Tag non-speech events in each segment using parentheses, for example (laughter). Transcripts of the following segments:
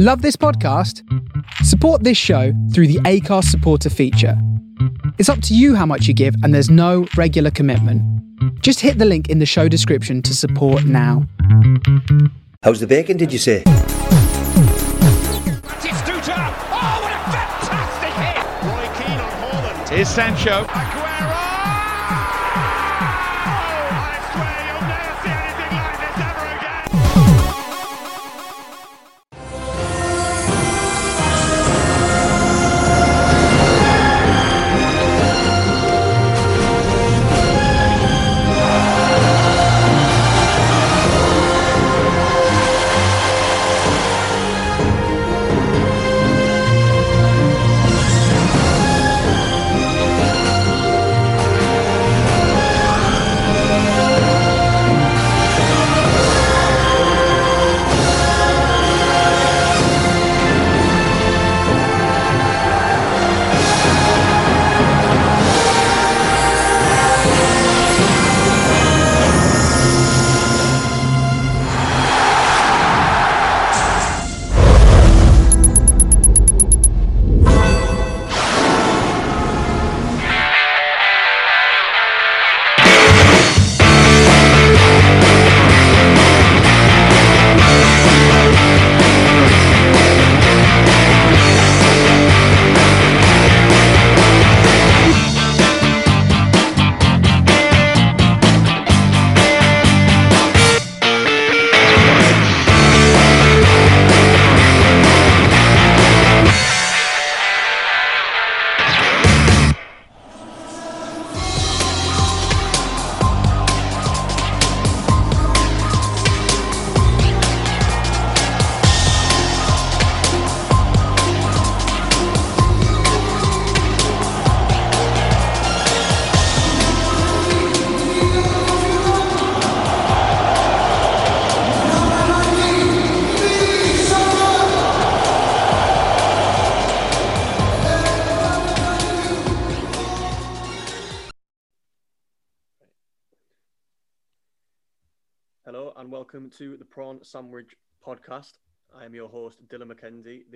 Love this podcast? Support this show through the Acast supporter feature. It's up to you how much you give, and there's no regular commitment. Just hit the link in the show description to support now. How's the bacon, did you say? Batistuta! Oh, what a fantastic hit! Roy Keane on Holland. Here's Sancho.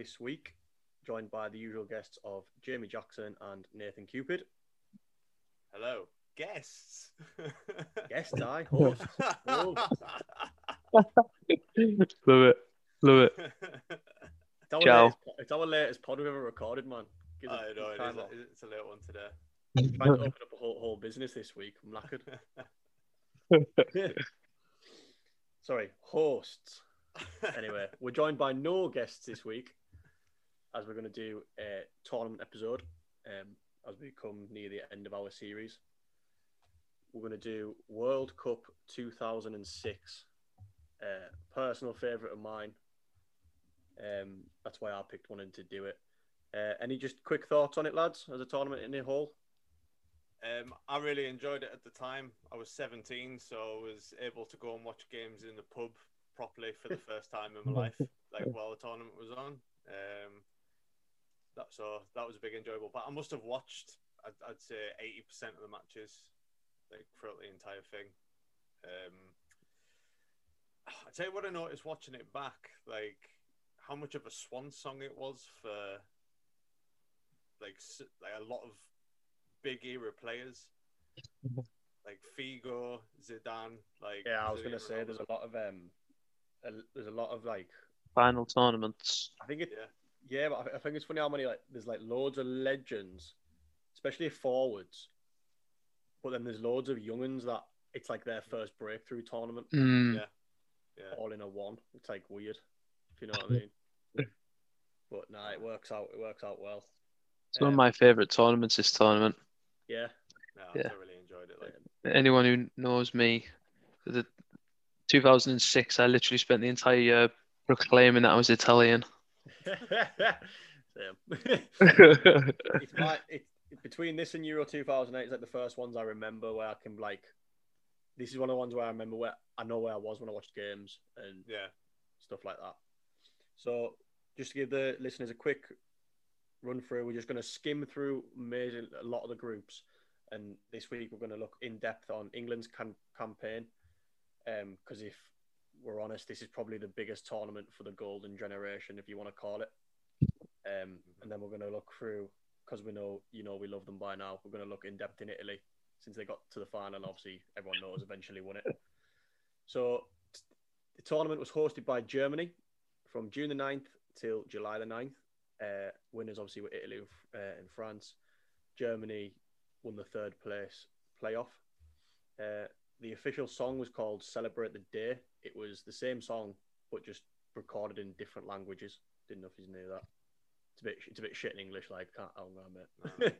This week, joined by the usual guests of Jamie Jackson and Nathan Cupid. Hello, guests. Guests, (laughs) I host. Love it. Love it. it's, our Ciao. latest, it's our latest pod we've ever recorded, man. Give I know it time off. a- It's a late one today. I'm Trying to open up a whole, whole business this week. I'm knackered. (laughs) Sorry, hosts. (laughs) Anyway, we're joined by no guests this week, as we're going to do a tournament episode um, as we come near the end of our series. We're going to do World Cup 2006. Uh, personal favourite of mine. Um, that's why I picked one in to do it. Uh, any just quick thoughts on it, lads, as a tournament in the whole? Um, I really enjoyed it at the time. I was 17, so I was able to go and watch games in the pub properly for the (laughs) first time in my life, like (laughs) while the tournament was on. Um, that so that was a big enjoyable. But I must have watched, I'd, I'd say, 80% of the matches, like throughout the entire thing. Um, I tell you what, I noticed watching it back, like how much of a swan song it was for, like, like a lot of big era players (laughs) like Figo, Zidane. Like Yeah, I was going to say there's a lot of um, a, there's a lot of like Final tournaments. I think it Yeah. Yeah, but I- I think it's funny how many like there's like loads of legends, especially forwards, but then there's loads of younguns that it's like their first breakthrough tournament, Mm. Yeah. Yeah. all in a one. It's like weird, if you know what I mean. (laughs) but nah, it works out. It works out well. It's one of Um, my favourite tournaments, this tournament. Yeah, No, Yeah. I really enjoyed it. Like, Anyone who knows me, the 2006, I literally spent the entire year proclaiming that I was Italian. Same. it's my it, between this and Euro 2008 is like the first ones I remember where I can like. This is one of the ones where I remember where I know where I was when I watched games and yeah. stuff like that. So, just to give the listeners a quick run through, we're just going to skim through amazing, a lot of the groups, and this week we're going to look in depth on England's can- campaign. Um, because if we're honest, this is probably the biggest tournament for the golden generation, if you want to call it. Um, and then we're going to look through because we know you know we love them by now. We're going to look in depth in Italy since they got to the final. Obviously, everyone knows eventually won it. So the tournament was hosted by Germany from June the 9th till July the 9th. Uh, winners obviously were Italy uh, and France. Germany won the third place playoff. Uh, the official song was called "Celebrate the Day." It was the same song, but just recorded in different languages. Didn't know if you knew that. It's a bit, it's a bit shit in English. Like, can't, oh, no, (laughs) mate.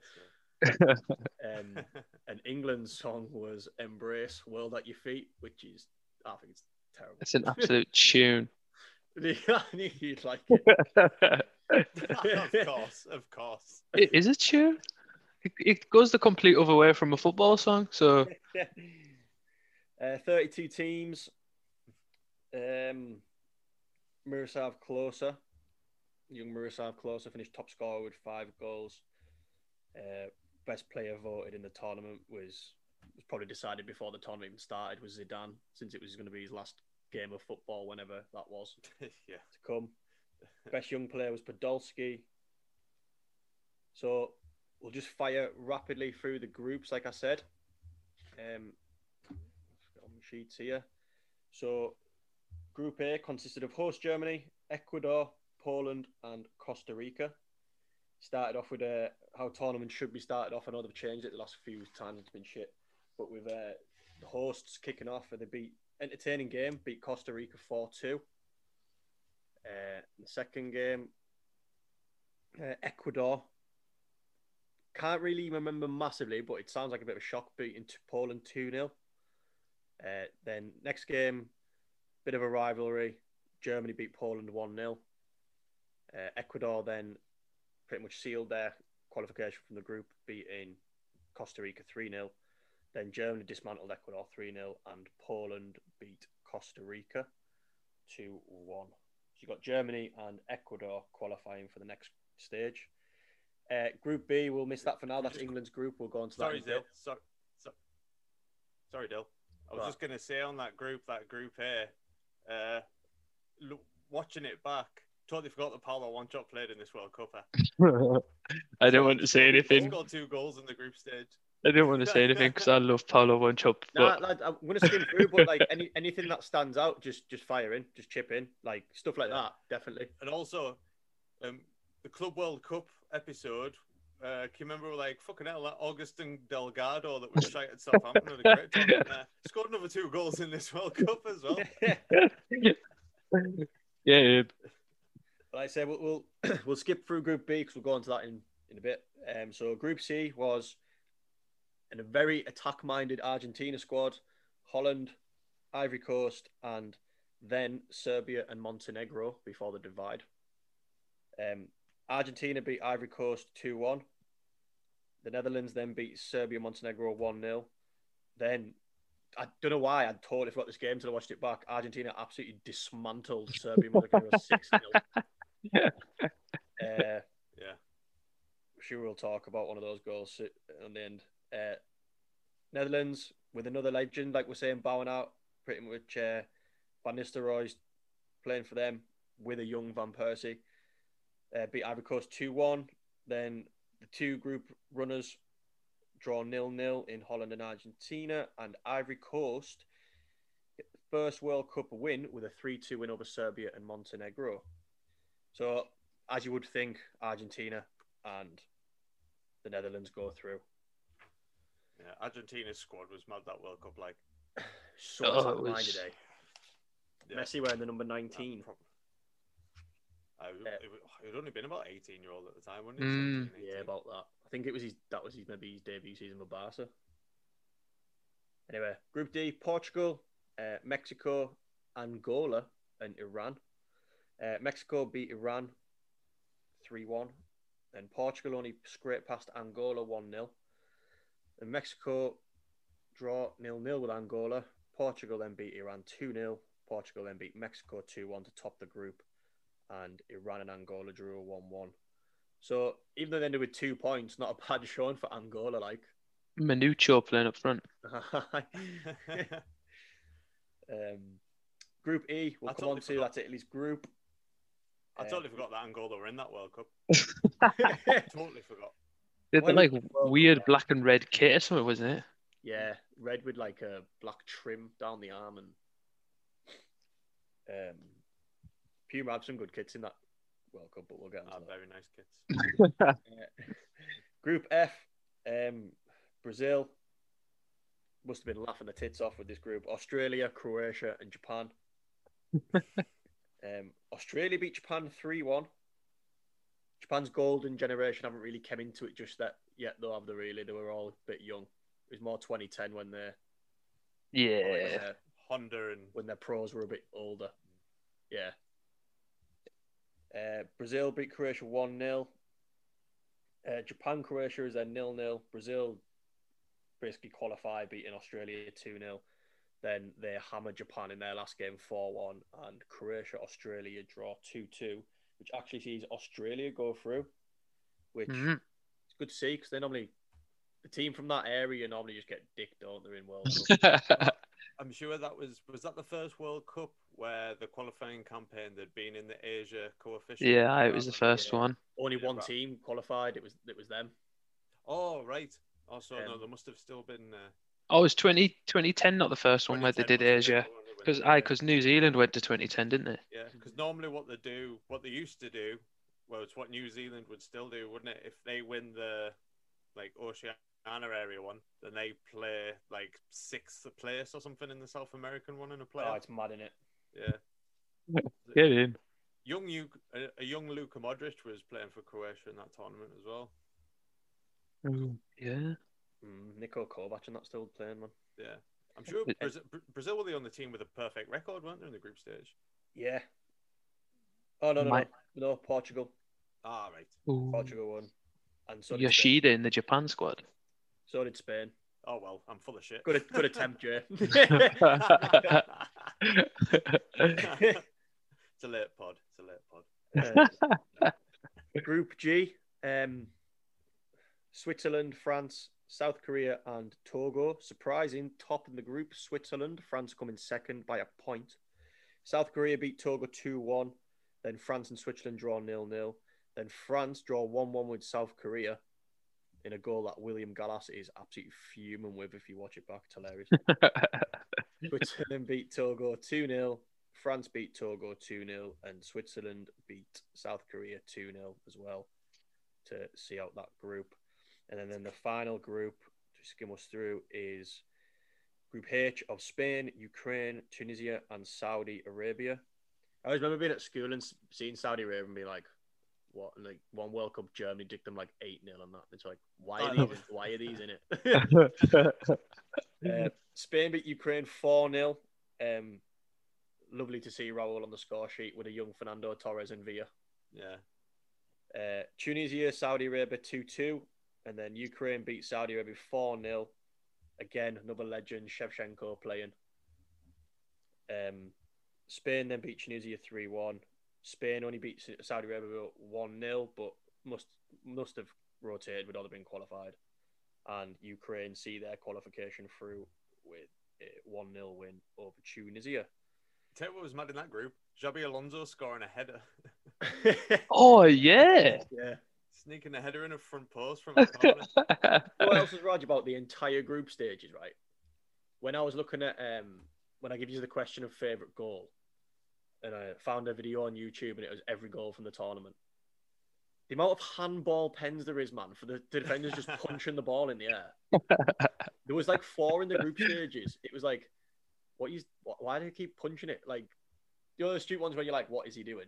um, and England's song was "Embrace World at Your Feet," which is, I think it's terrible. It's an absolute (laughs) tune. (laughs) I knew you'd like it. of course, of course. It is a tune. It, it goes the complete other way from a football song. So uh, 32 teams. Um, Miroslav Klose, young Miroslav Klose, finished top scorer with five goals. Uh, best player voted in the tournament was was probably decided before the tournament even started was Zidane, since it was going to be his last game of football, whenever that was (laughs) yeah. to come. Best young player was Podolski. So we'll just fire rapidly through the groups, like I said. Um, on the sheets here. So Group A consisted of host Germany, Ecuador, Poland, and Costa Rica. Started off with uh, how tournaments should be started off. I know they've changed it the last few times; it's been shit. But with uh, the hosts kicking off, they beat entertaining game, beat Costa Rica four two. Uh, the second game, uh, Ecuador. Can't really remember massively, but it sounds like a bit of a shock beating Poland 2 0. Uh, then next game, bit of a rivalry. Germany beat Poland 1 0. Uh, Ecuador then pretty much sealed their qualification from the group, beating Costa Rica 3 0. Then Germany dismantled Ecuador 3 0, and Poland beat Costa Rica 2 1. So you've got Germany and Ecuador qualifying for the next stage. Uh, group B, we'll miss that for now. That's England's group. We'll go on to that. Sorry, a bit. Dill. Sorry, so, sorry, Dill. I was Right. just going to say on that group, that group A, uh, look, watching it back, totally forgot that Paulo Wanchope played in this World Cup. eh? (laughs) I don't want to say He anything. scored two goals in the group stage. I don't want to say anything because I love Paulo Wanchope. Nah, But lad, I'm gonna skim through, but like any (laughs) anything that stands out, just just fire in, just chip in, like stuff like that. Definitely. And also, um, the Club World Cup episode. Uh, can you remember, like, fucking hell, that Agustin Delgado that was shite at Southampton had a great tournament (laughs) there. Scored another two goals in this (laughs) World Cup as well. (laughs) yeah, yeah. Like I say, we'll we'll, (clears throat) we'll skip through Group B because we'll go on to that in, in a bit. Um, so Group C was in a very attack-minded Argentina squad, Holland, Ivory Coast, and then Serbia and Montenegro before the divide. Um, Argentina beat Ivory Coast two one. The Netherlands then beat Serbia Montenegro one 0 Then I don't know why I totally forgot this game until I watched it back. Argentina absolutely dismantled Serbia Montenegro (laughs) six 0 Uh, Yeah. I'm sure we'll talk about one of those goals si- on the end. Uh, Netherlands with another legend, like we're saying, bowing out. Pretty much uh, Van Nistelrooy's playing for them with a young Van Persie. Uh, beat Ivory Coast 2 1. Then the two group runners draw nil nil in Holland and Argentina. And Ivory Coast get the first World Cup win with a 3 2 win over Serbia and Montenegro. So, as you would think, Argentina and the Netherlands go through. Yeah, Argentina's squad was mad that World Cup. Like, (sighs) So Oh, it was- eh? (laughs) yeah, Messi wearing the number 19. prob- I, it, Uh, it had only been about 18 year old at the time, wasn't it? Mm. Yeah, about that. I think it was his. That was his maybe his debut season for Barca. Anyway, Group D: Portugal, uh, Mexico, Angola, and Iran. Uh, Mexico beat Iran three one. Then Portugal only scraped past Angola one 0 And Mexico draw nil nil with Angola. Portugal then beat Iran two 0 Portugal then beat Mexico two one to top the group, and Iran and Angola drew a one one. So even though they ended with two points, not a (laughs) bad showing for Angola. Like, Manucho playing up front. (laughs) um, Group E, we'll I come on to. forgot. That's Italy's group. I totally forgot that Angola were in that World Cup. (laughs) totally forgot. Did They like the weird Cup? black and red kit or something, wasn't it? Yeah, red with like a black trim down the arm and um, Puma had some good kits in that World Cup, but we'll get into Ah, that. very nice kids. Uh, (laughs) (laughs) Group F, um, Brazil must have been laughing their tits off with this group. Australia, Croatia, and Japan. (laughs) um, Australia beat Japan 3 1. Japan's golden generation haven't really come into it just that yet, though, have they really? They were all a bit young. It was more 2010 when they Yeah. Honda and when their pros were a bit older. Yeah. Uh, Brazil beat Croatia 1 0. Uh, Japan Croatia is then 0 0. Brazil basically qualify, beating Australia 2 0. Then they hammer Japan in their last game 4 1. And Croatia Australia draw 2 2, which actually sees Australia go through, which Mhm. it's good to see because they normally. The team from that area normally just get dicked, don't they, in World Cup? (laughs) (laughs) I'm sure that was was that the first World Cup where the qualifying campaign had been in the Asia coefficient. yeah, it was the rather than- first one. Only Yeah, one right. team qualified. It was it was them. Oh right. Also, no, Um, there must have still been. Uh, Oh, it was 20, 2010, not the first one where they did was the big Asia. one that went Because I, because New Zealand went to 2010, didn't they? Yeah, because normally what they do, what they used to do, well, it's what New Zealand would still do, wouldn't it? If they win the like Oceania area one, then they play like sixth place or something in the South American one in a play. Oh, it's mad in it. Yeah, (laughs) Get in. young you, a, a young Luka Modric was playing for Croatia in that tournament as well. Yeah. Mm, Niko Kovac and that's still playing, man. Yeah, I'm sure It- Brazil, Brazil were the only team with a perfect record, weren't they, in the group stage? Yeah. Oh no no My- no no Portugal. Ah, right. Ooh. Portugal won, and so did Spain. Yoshida in the Japan squad. So did Spain. Oh well, I'm full of shit. Good good attempt, Jay. (laughs) (laughs) it's a late pod. It's a late pod. Uh, (laughs) Group G, um, Switzerland, France, South Korea, and Togo. Surprising, top in the group, Switzerland. France coming second by a point. South Korea beat Togo 2 1. Then France and Switzerland draw 0 0. Then France draw 1 1 with South Korea in a goal that William Gallas is absolutely fuming with if you watch it back. It's hilarious. (laughs) Switzerland (laughs) beat Togo 2 0. France beat Togo 2 0. And Switzerland beat South Korea 2 0 as well to see out that group. And then, then the final group to skim us through is Group H of Spain, Ukraine, Tunisia, and Saudi Arabia. I always remember being at school and seeing Saudi Arabia and being like, what? Like one World Cup, Germany dicked them like 8 0 on that. It's like, why are, these, why are these in it? Uh, (laughs) Spain beat Ukraine 4 0. Um, lovely to see Raul on the score sheet with a young Fernando Torres and Villa. Yeah. Uh, Tunisia, Saudi Arabia 2 2. And then Ukraine beat Saudi Arabia 4 0. Again, another legend, Shevchenko playing. Um, Spain then beat Tunisia 3 1. Spain only beat Saudi Arabia 1 0, but must must have rotated with all been qualified. And Ukraine see their qualification through with a 1 0 win over Tunisia. Tell you what was mad in that group. Xabi Alonso scoring a header, (laughs) Oh, yeah. yeah. sneaking a header in a front post from a corner. (laughs) what else was Raj about the entire group stages, right? When I was looking at um when I give you the question of favourite goal, and I found a video on YouTube and it was every goal from the tournament. The amount of handball pens there is, man, for the, the defenders just (laughs) punching the ball in the air. (laughs) There was like four in the group stages. It was like, what you? Why do they keep punching it? Like the other stupid ones where you're like, what is he doing?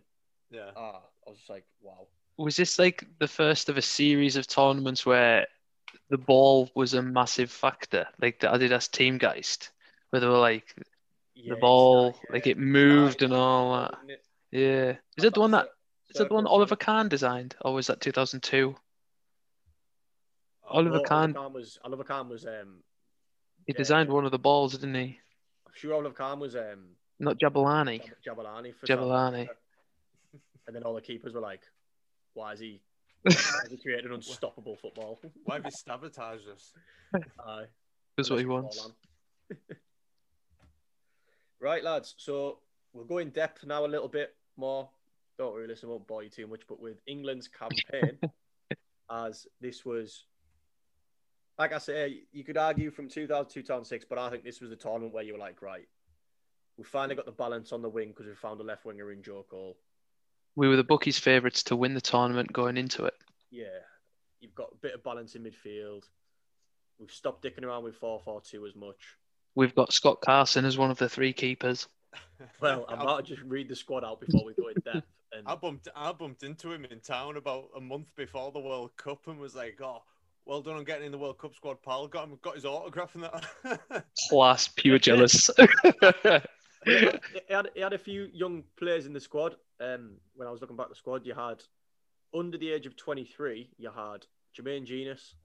Yeah. Ah, I was just like, wow. Was this like the first of a series of tournaments where the ball was a massive factor, like the Adidas Teamgeist, where they were like Yeah, the ball, it's not- like it moved Nah, and all that. Yeah, is it the one that is that the one Oliver Kahn designed, or was that 2002? Oh, Oliver No, Kahn, Oliver Kahn was Oliver Kahn was um he yeah, designed one of the balls, didn't he? I'm sure Oliver Kahn was um Not Jabulani. Jab- Jabulani for South Jabulani. And then all the keepers were like, Why is he (laughs) why is he creating unstoppable football? Why have you sabotaged us? (laughs) Aye. That's what he wants. (laughs) right, lads. So we'll go in depth now a little bit more. Don't really listen, won't bore you too much, but with England's campaign, (laughs) as this was, like I say, you could argue from 2000 to 2006, but I think this was the tournament where you were like, right, we finally got the balance on the wing because we found a left winger in Joe Cole. We were the bookies' favourites to win the tournament going into it. Yeah, you've got a bit of balance in midfield. We've stopped dicking around with 4 4 2 as much. We've got Scott Carson as one of the three keepers. (laughs) Well, I might just read the squad out before we go in depth. And (laughs) I bumped I bumped into him in town about a month before the World Cup and was like, "Oh, well done on getting in the World Cup squad, pal." Got him, got his autograph and that. (laughs) Class, pure jealous. he had, he had a few young players in the squad. Um, when I was looking back at the squad, you had under the age of 23, you had Jermaine Jenas,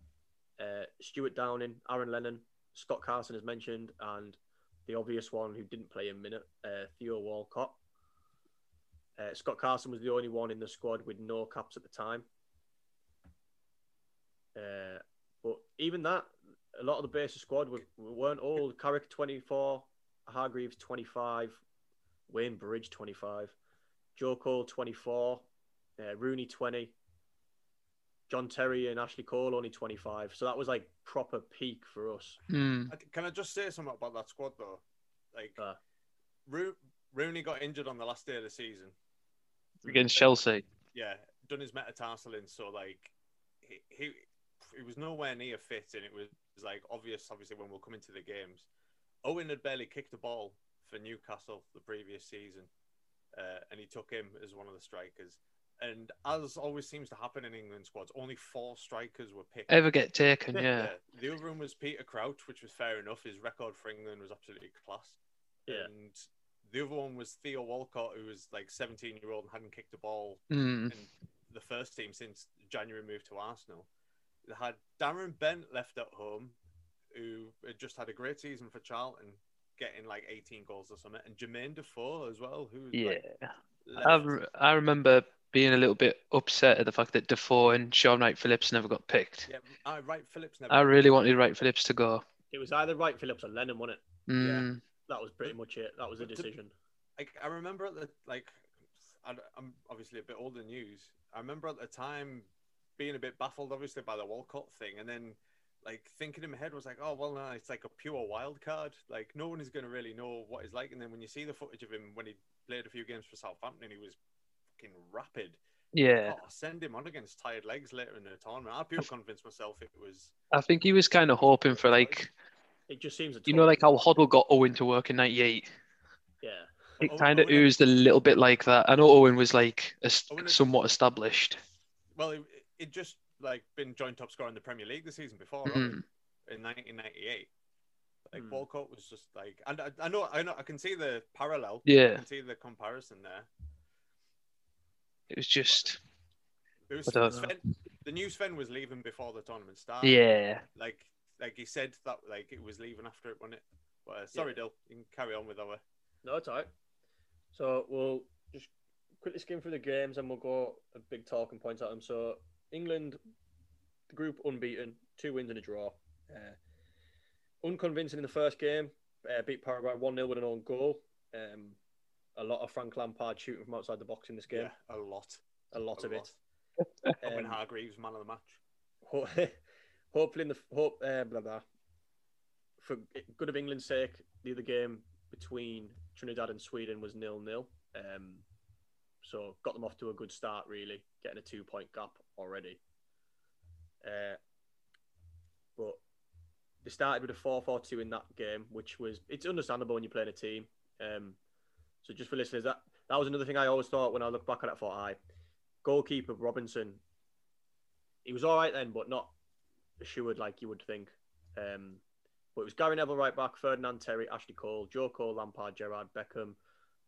uh, Stewart Downing, Aaron Lennon, Scott Carson, as mentioned, and the obvious one who didn't play a minute, uh, Theo Walcott. Uh, Scott Carson was the only one in the squad with no caps at the time. Uh, but even that, a lot of the base of squad were, weren't old. Carrick 24, Hargreaves 25, Wayne Bridge 25, Joe Cole 24, uh, Rooney 20, John Terry and Ashley Cole only 25. So that was like proper peak for us. Hmm. Can I just say something about that squad though? Like, Uh. Ro- Rooney got injured on the last day of the season. Against Chelsea. Yeah, done his metatarsal in, so like he, he he was nowhere near fit, and it was like obvious, obviously, when we'll come into the games. Owen had barely kicked a ball for Newcastle the previous season, uh, and he took him as one of the strikers. And as always seems to happen in England squads, only four strikers were picked. Ever get taken, (laughs) yeah. The other one was Peter Crouch, which was fair enough. His record for England was absolutely class. Yeah. And the other one was Theo Walcott, who was like 17 year old and hadn't kicked a ball Hmm. in the first team since January moved to Arsenal. They had Darren Bent left at home, who had just had a great season for Charlton, getting like 18 goals or something, and Jermaine Defoe as well, who Yeah. like, I, re- I remember being a little bit upset at the fact that Defoe and Sean Wright Phillips never got picked. Yeah, I, right, Phillips never. I really wanted Wright Phillips to go. It was either Wright Phillips or Lennon, wasn't it? Mm. That was pretty much it. That was the decision. like I remember at the like I, I'm obviously a bit older than you. I remember at the time being a bit baffled, obviously, by the Walcott thing, and then like thinking in my head was like, oh well, no, it's like a pure wild card. Like no one is going to really know what he's like. And then when you see the footage of him when he played a few games for Southampton, he was fucking rapid. Yeah. Oh, send him on against tired legs later in the tournament. I feel convinced myself it was. I think he was kind of hoping for like It just seems a you know like how Hoddle got Owen to work in '98. yeah. It kind of oozed a little bit like that. I know Owen was like es- Owen had- somewhat established. Well, it, it just like been joint top scorer in the Premier League the season before Mhm. right? in 1998. Like Hmm. Walcott was just like, and I, I know, I know, I can see the parallel. Yeah, I Yeah, can see the comparison there. It was just It was I don't Sven, the new Sven was leaving before the tournament started. yeah. Like, like he said that like it was leaving after it, wasn't it? But uh, sorry, Dill, you can carry on with our. No, it's all right. So we'll just quickly skim through the games and we'll go a big talking points at them. So England, the group unbeaten, two wins and a draw. Uh, unconvincing in the first game, uh, beat Paraguay 1 0 with an own goal. Um, a lot of Frank Lampard shooting from outside the box in this game. Yeah, a lot. A lot a of lot. it. Owen Um, Hargreaves, man of the match. (laughs) Hopefully, in the hope, uh, blah blah. For good of England's sake, the other game between Trinidad and Sweden was nil nil. Um, so got them off to a good start, really, getting a two point gap already. Uh, but they started with a 4-4-2 in that game, which was it's understandable when you're playing a team. Um, so just for listeners, that that was another thing I always thought when I look back at it. I thought, I goalkeeper Robinson he was all right then, but not assured like you would think. Um, but it was Gary Neville right back, Ferdinand Terry, Ashley Cole, Joe Cole, Lampard, Gerrard Beckham,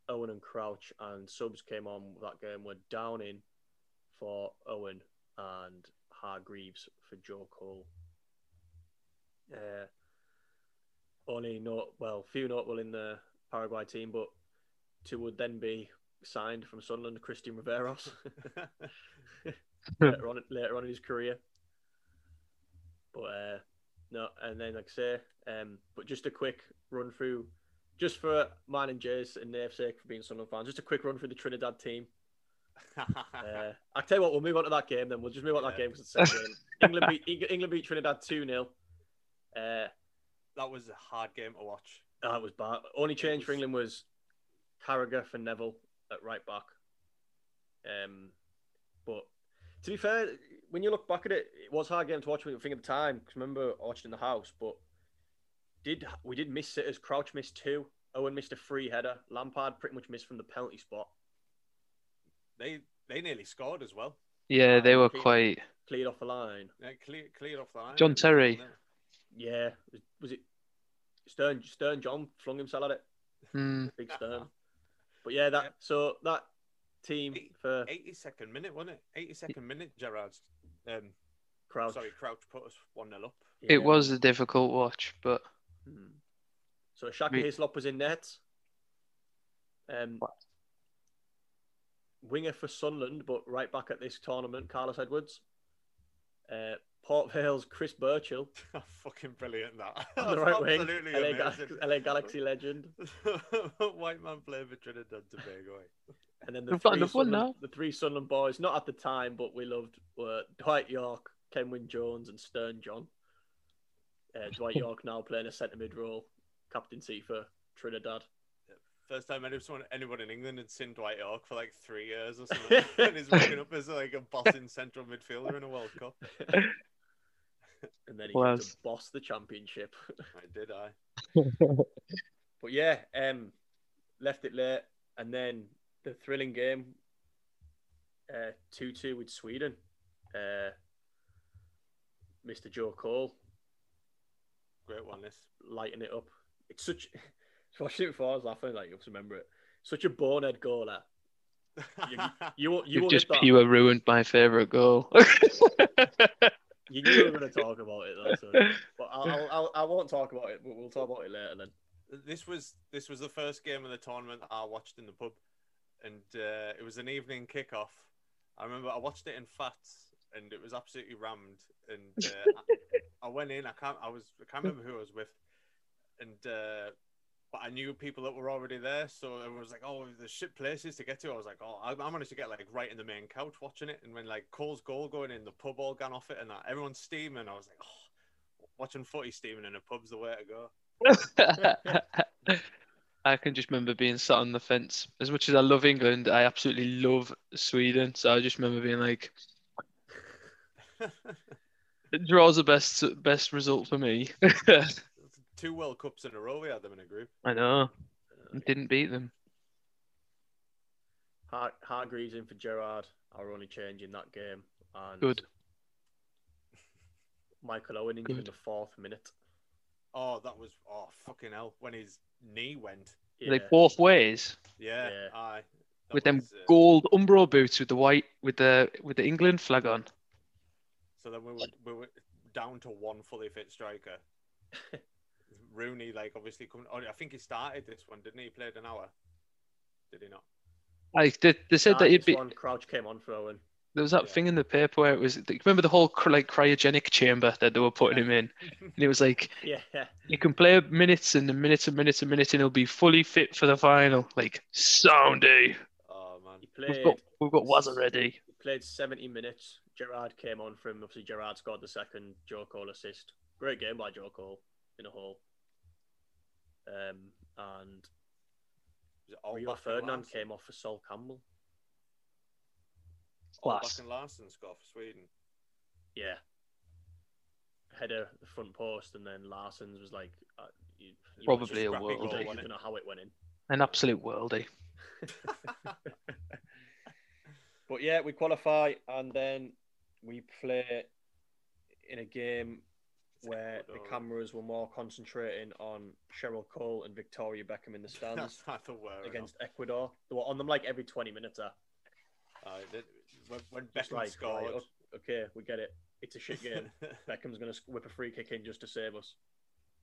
Owen and Crouch, and subs came on that game were Downing for Owen and Hargreaves for Joe Cole. Uh, only not well, few notable in the Paraguay team, but two would then be signed from Sunderland, Cristian Riveros. (laughs) later on later on in his career. But uh, no, and then like I say, um, but just a quick run through just for mine and Jay's and Nave's sake for being Sunderland fans, just a quick run through the Trinidad team. (laughs) Uh, I'll tell you what, we'll move on to that game then. We'll just move on to that Yeah. game because it's same game. England beat England beat Trinidad 2 0. Uh, that was a hard game to watch. that was bad. Only change for England was Carragher for Neville at right back. Um, but to be fair, when you look back at it, it was a hard game to watch. when you think at the time, because remember I watched in the house, but did we did miss sitters? Crouch missed two. Owen missed a free header. Lampard pretty much missed from the penalty spot. They they nearly scored as well. Yeah, they were Keep- quite. Cleared off the line. They clear, cleared off the line. John Terry. Yeah, was, was it Stern? Stern John flung himself at it. Hmm. Big Stern. (laughs) But yeah, that Yeah. so that team Eight- for 82nd minute, wasn't it? 82nd minute, Gerrard's. Um, Crouch. Sorry, Crouch put us 1 0 up. Yeah. It was a difficult watch, but Hmm. So Shaka Me- Hislop was in net. Um, winger for Sunderland, but right back at this tournament, Carlos Edwards. Uh, Port Vale's Chris Birchall (laughs) Fucking brilliant, that. (laughs) on the right wing. LA, Ga- amazing. LA Galaxy legend. (laughs) White man playing for Trinidad and Tobago. eh? And then the We've three, enough one Sunderland, now. the three Sunderland boys, not at the time, but we loved, were Dwight Yorke, Kenwyne Jones, and Stern John. Uh, Dwight Yorke now playing a centre mid role, captaincy for Trinidad. First time anyone, anyone in England had seen Dwight Yorke for like three years or something. and he's waking up as like a bossing central midfielder in a World Cup. (laughs) And then he Was. to boss the championship. I did, I. (laughs) But yeah, um, left it late, and then the thrilling game, uh, two-two with Sweden. Uh, Mr. Joe Cole Great one, this. lighting it up. It's such. (laughs) I watched it before. I was laughing. Like you have to remember it. Such a bonehead goal. That you you, you you've just pure ruined my favourite goal. You knew we were going to talk about it though. So. (laughs) But I'll, I'll, I'll, I won't talk about it. But we'll talk about it later then. this was this was the first game of the tournament I watched in the pub, and uh, it was an evening kickoff. I remember I watched it in Fats, and it was absolutely rammed. And uh, (laughs) I, I went in. I can't. I was. I can't remember who I was with, and uh, but I knew people that were already there, so it was like, oh, there's shit places to get to. I was like, oh, I, I managed to get like right in the main couch watching it, and when like Cole's goal going in, the pub all gone off it, and that, everyone's steaming. I was like, oh, watching footy steaming in a pub's the way to go. (laughs) I can just remember being sat on the fence. As much as I love England, I absolutely love Sweden. So I just remember being like, (laughs) "It draws the best best result for me. (laughs) Two World Cups in a row, we had them in a group. I know. Didn't beat them. Har- Hargreaves in for Gerrard. Our only change in that game. And Good. Michael Owen in in Good. the fourth minute. Oh, that was oh fucking hell when his knee went. Yeah. Like both ways Yeah, Yeah. aye. That with them uh, gold Umbro boots with the white with the with the England flag on. So then we were we were down to one fully fit striker. (laughs) Rooney, like obviously coming. Oh, I think he started this one, didn't he? He played an hour. Did he not? Like they, they said that he'd be. one, Crouch came on for Owen. There was that Yeah. thing in the paper where it was. Remember the whole like cryogenic chamber that they were putting him in, (laughs) and it was like Yeah. you can play minutes and minutes and minutes and minutes, and he'll be fully fit for the final. Like soundy. Eh? Oh man. He We've played got we've got was already. he played 70 minutes. Gerrard came on for him. Obviously, Gerrard scored the second Joe Cole assist. Great game by Joe Cole in a whole. Um, and Was it Rio Ferdinand came off for Sol Campbell. All Class. back and Larsson score for Sweden. Yeah. Header the front post, and then Larsson's was like uh, you, you Probably a scrappy world. goal, I don't know how it went in. An absolute worldie. (laughs) But yeah, we qualify and then we play in a game where the cameras were more concentrating on Cheryl Cole and Victoria Beckham in the (laughs) stands That's not the word. against Ecuador. They were on them like every 20 minutes. Uh, Uh, when, when just Beckham like, scored, right, okay, we get it. It's a shit (laughs) game. Beckham's going to whip a free kick in just to save us.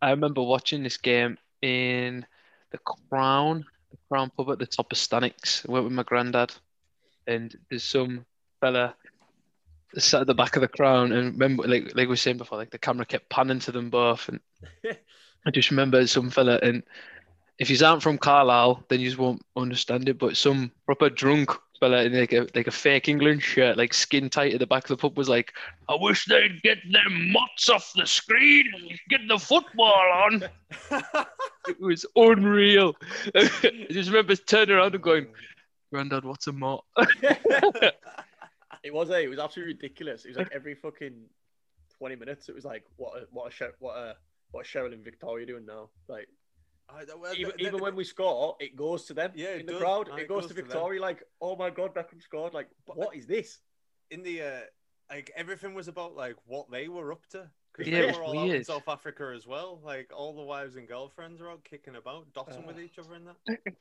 I remember watching this game in the Crown, the Crown pub at the top of Stanwix. I went with my granddad, and there's some fella sat at the back of the Crown, and remember, like like we were saying before, like the camera kept panning to them both, and (laughs) I just remember some fella, and if you aren't from Carlisle, then you just won't understand it. But some proper drunk fella in like a like a fake England shirt, like skin tight at the back of the pub, was like, "I wish they'd get them mutts off the screen and get the football on." (laughs) It was unreal. (laughs) I just remember turning around and going, "Grandad, what's a mutt?" It was a, it was absolutely ridiculous. It was like every fucking twenty minutes. It was like what a what a Sher- what a what a Cheryl and Victoria doing now. Like I- well, even, the- even the- when we score, it goes to them Yeah, in the does. crowd. Aye, It it goes, goes to to. Victoria. Like oh my god, Beckham scored. Like But- what is this? in the uh, like everything was about like what they were up to because Yeah, they were all out in. South Africa as well. Like all the wives and girlfriends are out kicking about, dotting with Uh. each other in that. (laughs)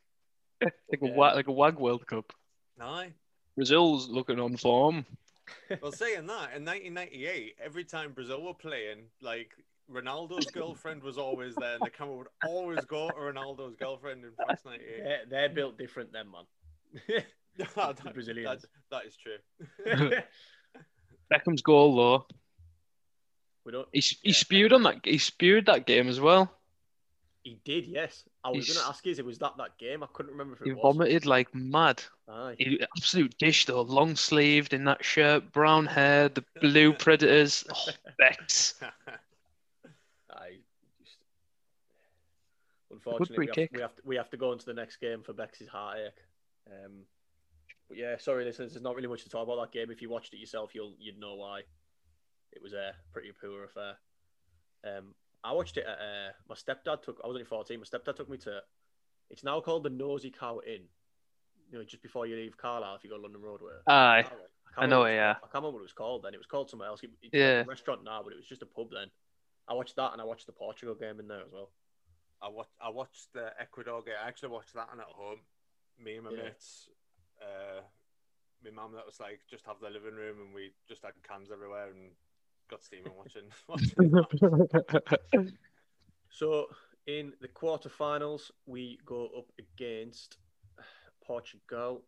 like a Yeah. wa- like a WAG World Cup. Aye. Brazil's looking on form. Well, saying that in 1998, every time Brazil were playing, like Ronaldo's girlfriend was always there, and the camera would always go to Ronaldo's girlfriend in France '98. They're, they're built different, them man. (laughs) (laughs) That- The Brazilians. that- that is true. (laughs) Beckham's goal though. we don't. He, he Yeah. spewed on that. He spewed that game as well. He did, yes. I was going to ask you, it was that that game? I couldn't remember if it He was. vomited like mad. Aye. He absolute dish though, long sleeved in that shirt, brown (laughs) hair, the blue predators. Oh, Becks. (laughs) I just unfortunately we have, we have to we have to go into the next game for Bex's heartache. Um, but yeah, sorry, listeners, there's not really much to talk about that game. If you watched it yourself, you'll you'd know why. It was a pretty poor affair. Um, I watched it at uh, my stepdad took. I was only 14. My stepdad took me to. It's now called the Nosy Cow Inn. You know, just before you leave Carlisle, if you go London Roadway. Aye. can't I know it, yeah. I can't remember what it was called then. It was called somewhere else. It- It's Yeah. a restaurant now, but it was just a pub then. I watched that and I watched the Portugal game in there as well. I watched I watched the Ecuador game. I actually watched that one at home. Me and my Yeah. mates, uh, my mum that was like just have the living room and we just had cans everywhere and got steaming watching. (laughs) watching (laughs) So in the quarterfinals, we go up against Portugal,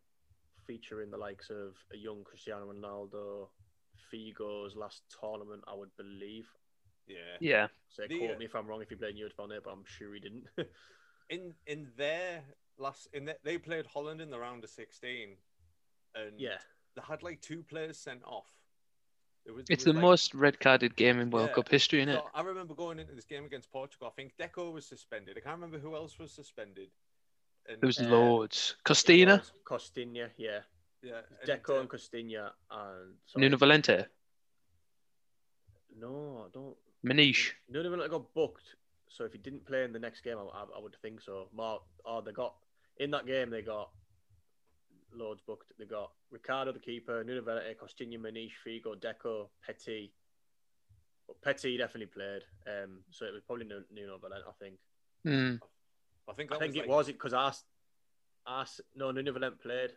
featuring the likes of a young Cristiano Ronaldo, Figo's last tournament, I would believe. yeah. Yeah. So The, quote me if I'm wrong if he played Youth on it, but I'm sure he didn't. (laughs) In in their last in the, they played Holland in the round of sixteen, and yeah, they had like two players sent off. It was, it It's was the like- most red carded game in World Yeah. Cup history, innit? So I remember going into this game against Portugal. I think Deco was suspended. I can't remember who else was suspended. And, There was Uh, loads. it Costina, was Costinha, yeah. yeah, Deco uh, and Costinha and sorry, Nuno Valente, No, I don't. Maniche. Nuno of them got booked. So if he didn't play in the next game, I, I, I would think so. Mark, oh, they got in that game. They got loads booked. They got Ricardo the keeper, Nuno Valente, Costinha, Maniche, Figo, Deco, Petit. But Petit definitely played. Um, so it was probably Nu- Nuno Valente, I think. Hmm. I think I think was it like- was it because I, s- I s- no Nuno Valente played.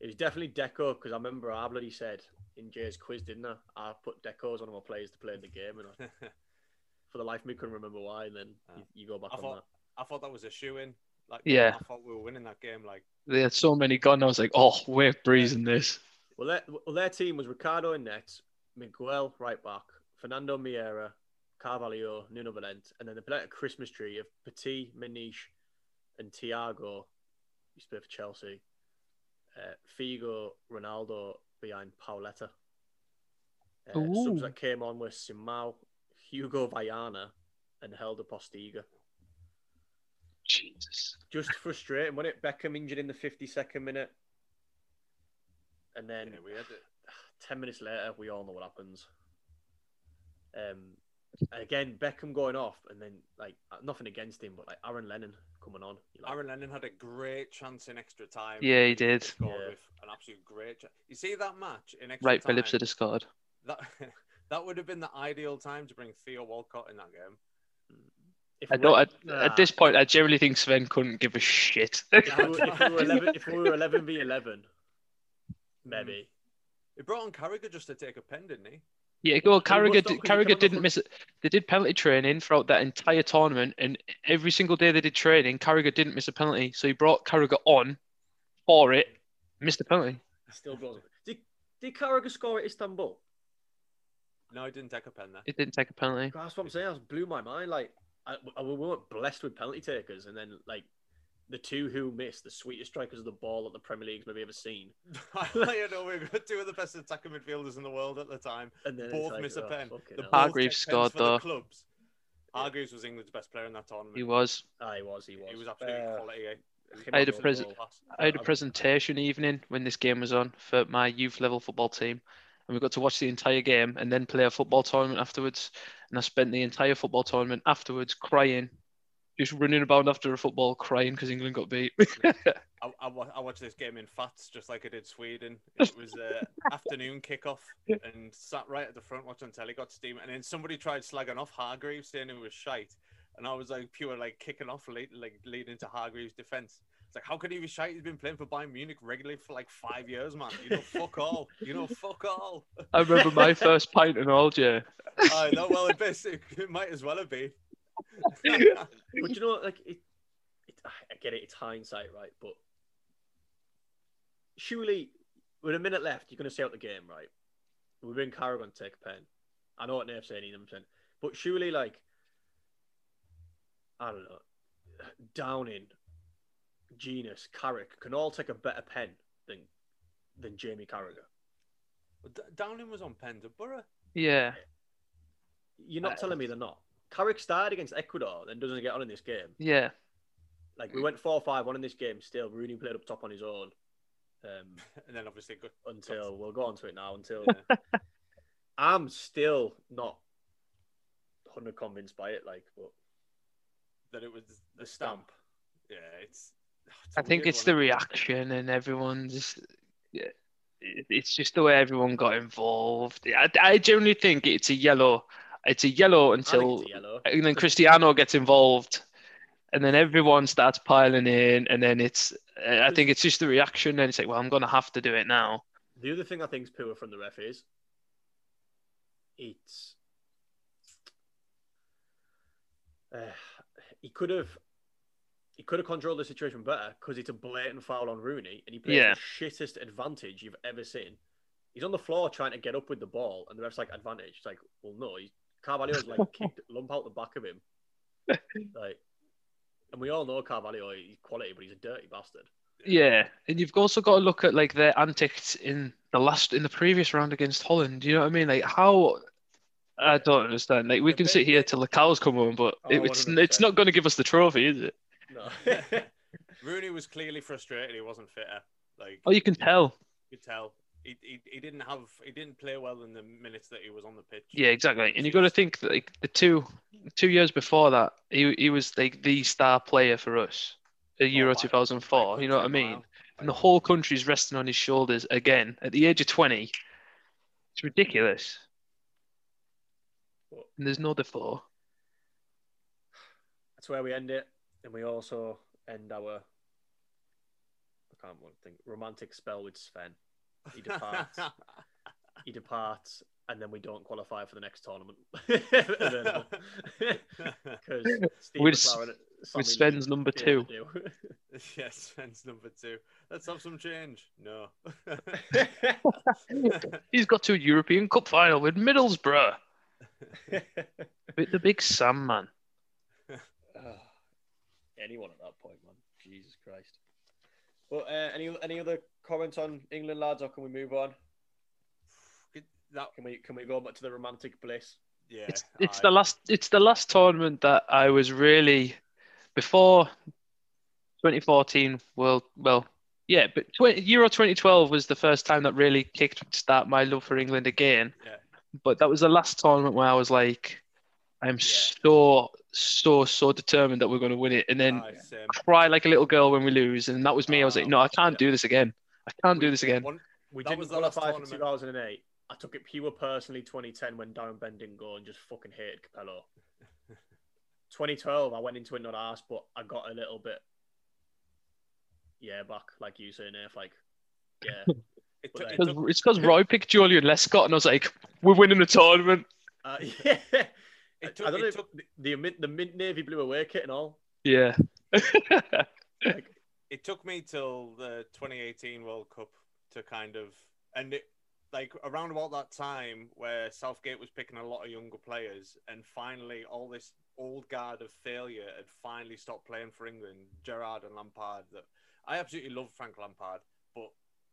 It was definitely Deco because I remember I bloody said in Jay's quiz, didn't I? I put Deco as one of my players to play in the game, and I, (laughs) for the life of me couldn't remember why. And then you, you go back I on thought I thought that was a shoe in. Like Yeah. I thought we were winning that game. Like They had so many gone. I was like, oh, we're breezing this. Well, their, well, their team was Ricardo in net, Miguel right back, Fernando Meira, Carvalho, Nuno Valente, and then they played a Christmas tree of Petit, Maniche, and Tiago. Used to play for Chelsea. Uh, Figo, Ronaldo behind Pauleta. Uh, subs that came on were Simao, Hugo Viana, and Helder Postiga. Jesus. Just frustrating, wasn't it? Beckham injured in the 52nd minute. And then yeah, we had it. (sighs) 10 minutes later, we all know what happens. Um, again, Beckham going off, and then, like, nothing against him, but, like, Aaron Lennon coming on. Like, Aaron Lennon had a great chance in extra time. Yeah, he did. Scored Yeah. an absolute great. Chance. You see that match in extra Right, time. Right, Phillips had scored. That (laughs) that would have been the ideal time to bring Theo Walcott in that game. If I don't. were- At, Nah. at this point, I generally think Sven couldn't give a shit. if we, were, if we were 11, if we were 11 v 11, maybe. Mm. He brought on Carragher just to take a pen, didn't he? Yeah, well, He Carragher, did, not- Carragher didn't for- miss it. They did penalty training throughout that entire tournament, and every single day they did training, Carragher didn't miss a penalty. So he brought Carragher on for it, missed the penalty. Still blows it. Did, did Carragher score at Istanbul? No, he didn't take a pen there. It didn't take a penalty. That's what I'm saying. That blew my mind. Like, I, I- we weren't blessed with penalty takers, and then like the two who missed, the sweetest strikers of the ball that the Premier League's maybe ever seen, (laughs) you know, we were two of the best attacking midfielders in the world at the time. and then Both like, miss a oh, pen. The hell. Hargreaves scored, for the though. Clubs. Hargreaves was England's best player in that tournament. He was. Ah, he was, he was. He was absolutely Uh, quality. eh? I had a the present- ball. I had a presentation evening when this game was on for my youth level football team, and we got to watch the entire game and then play a football tournament afterwards. And I spent the entire football tournament afterwards crying, just running about after a football, crying because England got beat. (laughs) I, I, I watched this game in Fats just like I did Sweden. It was uh, (laughs) afternoon kickoff and sat right at the front watching telly, got steam, and then somebody tried slagging off Hargreaves saying it was shite, and I was like pure like kicking off late, like leading to Hargreaves' defense. It's like how could he be shite? He's been playing for Bayern Munich regularly for like five years, man. You know, fuck (laughs) all. You know, fuck all. I remember my (laughs) first pint in all, yeah. I know. Well, it, basically, it might as well have been. (laughs) But you know, like it, it, I get it. It's hindsight, right? But surely, with a minute left, you're going to stay out the game, right? We're in Carragher to take a pen. I know what Nave's saying, he's saying, but surely, like, I don't know, Downing, Jenas, Carrick can all take a better pen than than Jamie Carragher. D- Downing was on Peterborough. Yeah. You're not Uh, telling me they're not. Carrick started against Ecuador, then doesn't get on in this game. Yeah. Like we went four five one in this game. Still, Rooney played up top on his own. Um, (laughs) And then obviously good. until we'll go on to it now. Until (laughs) I'm still not hundred convinced by it. Like, but that it was the stamp. Yeah, it's. I think it's one. the reaction and everyone's. Yeah, it's just the way everyone got involved. I, I generally think it's a yellow. It's a yellow until a yellow. and then Cristiano gets involved, and then everyone starts piling in, and then it's. I think it's just the reaction, and it's like, well, I'm gonna have to do it now. The other thing I think is poor from the ref is it's uh, (sighs) he could have he could have controlled the situation better because it's a blatant foul on Rooney and he plays Yeah. the shittest advantage you've ever seen. He's on the floor trying to get up with the ball and the ref's like advantage. It's like, well no, he's Carvalho's like kicked (laughs) lump out the back of him. (laughs) Like and we all know Carvalho, he's quality, but he's a dirty bastard. Yeah, and you've also got to look at like their antics in the last in the previous round against Holland. You know what I mean? Like how. I don't understand. Like we can sit here till the cows come home, but Oh, it, it's 100%. it's not going to give us the trophy, is it? No. (laughs) (laughs) Rooney was clearly frustrated. He wasn't fitter. Like Oh, you can tell. you could tell. He, he, he didn't have he didn't play well in the minutes that he was on the pitch. Yeah, exactly. And you got to think that like the two two years before that, he he was like the star player for us at oh, Euro by- 2004. You know what I mean? mile. And the whole country's resting on his shoulders again at the age of 20. It's ridiculous. And there's no default. That's where we end it, and we also end our I can't want to think romantic spell with Sven. He departs. (laughs) he departs, and then we don't qualify for the next tournament. (laughs) Because (laughs) With S- with Sven's number two. yes, Sven's number two. Let's have some change. No. He's got to a European Cup final with Middlesbrough. With the big Sam man. Anyone at that point, man. Jesus Christ. Well, uh, any any other comments on England, lads, or can we move on? that, Can we can we go back to the romantic bliss? yeah, It's it's aye. the last it's the last tournament that I was really before 2014 World well yeah but 20, Euro 2012 was the first time that really kicked start my love for England again. Yeah. But that was the last tournament where I was like, I'm so so so determined that we're going to win it, and then Aye, same. cry like a little girl when we lose, and that was me. I was like, no, I can't yeah. do this again. I can't do this again. One, We That didn't was the last qualify for 2008. I took it pure personally 2010 when Darren Bent didn't go and just fucking hated Capello. (laughs) 2012, I went into it not asked, but I got a little bit, yeah, back like you saying, if like, yeah, (laughs) it took, it took, it's because Roy picked Joleon Lescott, and I was like, we're winning the tournament. uh, (laughs) yeah. It took- I don't it know took- if the, the mint the mint navy blue away kit and all. Yeah. Like, (laughs) it took me till the 2018 World Cup to kind of and it like around about that time where Southgate was picking a lot of younger players and finally all this old guard of failure had finally stopped playing for England, Gerrard and Lampard. That I absolutely love Frank Lampard, but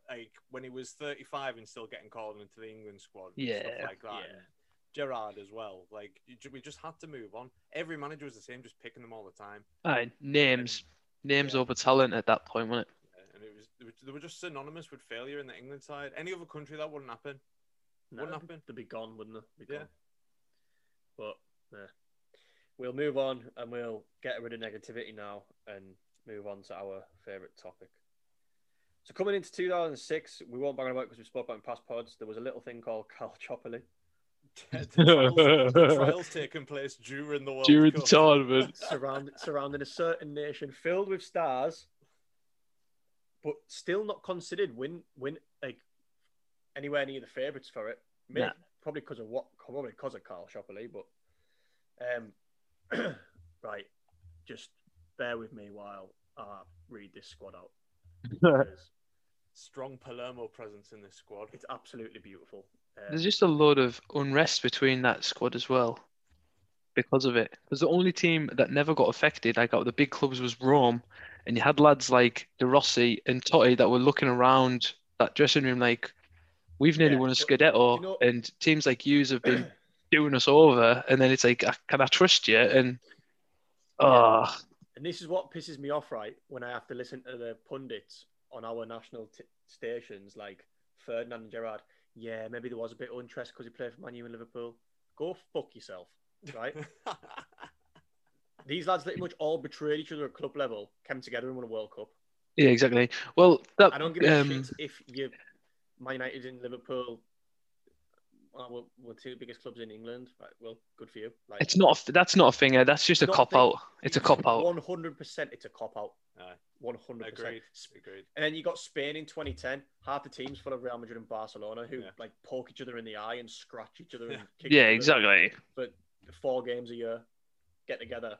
like when he was 35 and still getting called into the England squad, and Yeah, stuff like that. yeah. And Gerrard as well. Like we just had to move on. Every manager was the same, just picking them all the time. Aye, names, names yeah. over talent at that point, wasn't it? Yeah, and it was they were- they were just synonymous with failure in the England side. Any other country that wouldn't happen. No, Wouldn't happen. They'd be gone, wouldn't they? Be Yeah. gone. But yeah. we'll move on and we'll get rid of negativity now and move on to our favourite topic. So coming into 2006, we won't bang on about because we spoke about it in past pods. There was a little thing called (laughs) Calciopoli. The, trials, trials (laughs) taking place during the World During the tournament. (laughs) surround, surrounding a certain nation filled with stars, but still not considered win win like anywhere near the favourites for it. Maybe, Nah. Probably because of what? Probably because of Calciopoli, but um, (clears throat) right. Just bear with me while I read this squad out. (laughs) Strong Palermo presence in this squad. it's absolutely beautiful. There's just a load of unrest between that squad as well because of it. Because the only team that never got affected, like out of the big clubs, was Rome, and you had lads like De Rossi and Totti that were looking around that dressing room like, we've nearly Yeah, won a Scudetto, you know- and teams like yous have been (clears throat) doing us over, and then it's like, "Ah, can I trust you? And oh, And this is what pisses me off, right? When I have to listen to the pundits on our national t- stations, like Ferdinand and Gerrard. Yeah, maybe there was a bit of interest because he played for Man U and Liverpool. Go fuck yourself, right? (laughs) These lads pretty much all betrayed each other at club level, came together and won a World Cup. yeah, exactly. Well, that I don't give a um, shit if you Man United and Liverpool uh, were, were two biggest clubs in England. Right, well, good for you. Like, it's not. a- That's not a thing. eh? That's just a cop out. It's a cop out. One hundred percent, it's a cop out. One hundred percent. Agreed. Agreed. And then you got Spain in 2010. Half the teams full of Real Madrid and Barcelona who Yeah. like poke each other in the eye and scratch each other and Yeah. kick Yeah, other. exactly. But four games a year, get together.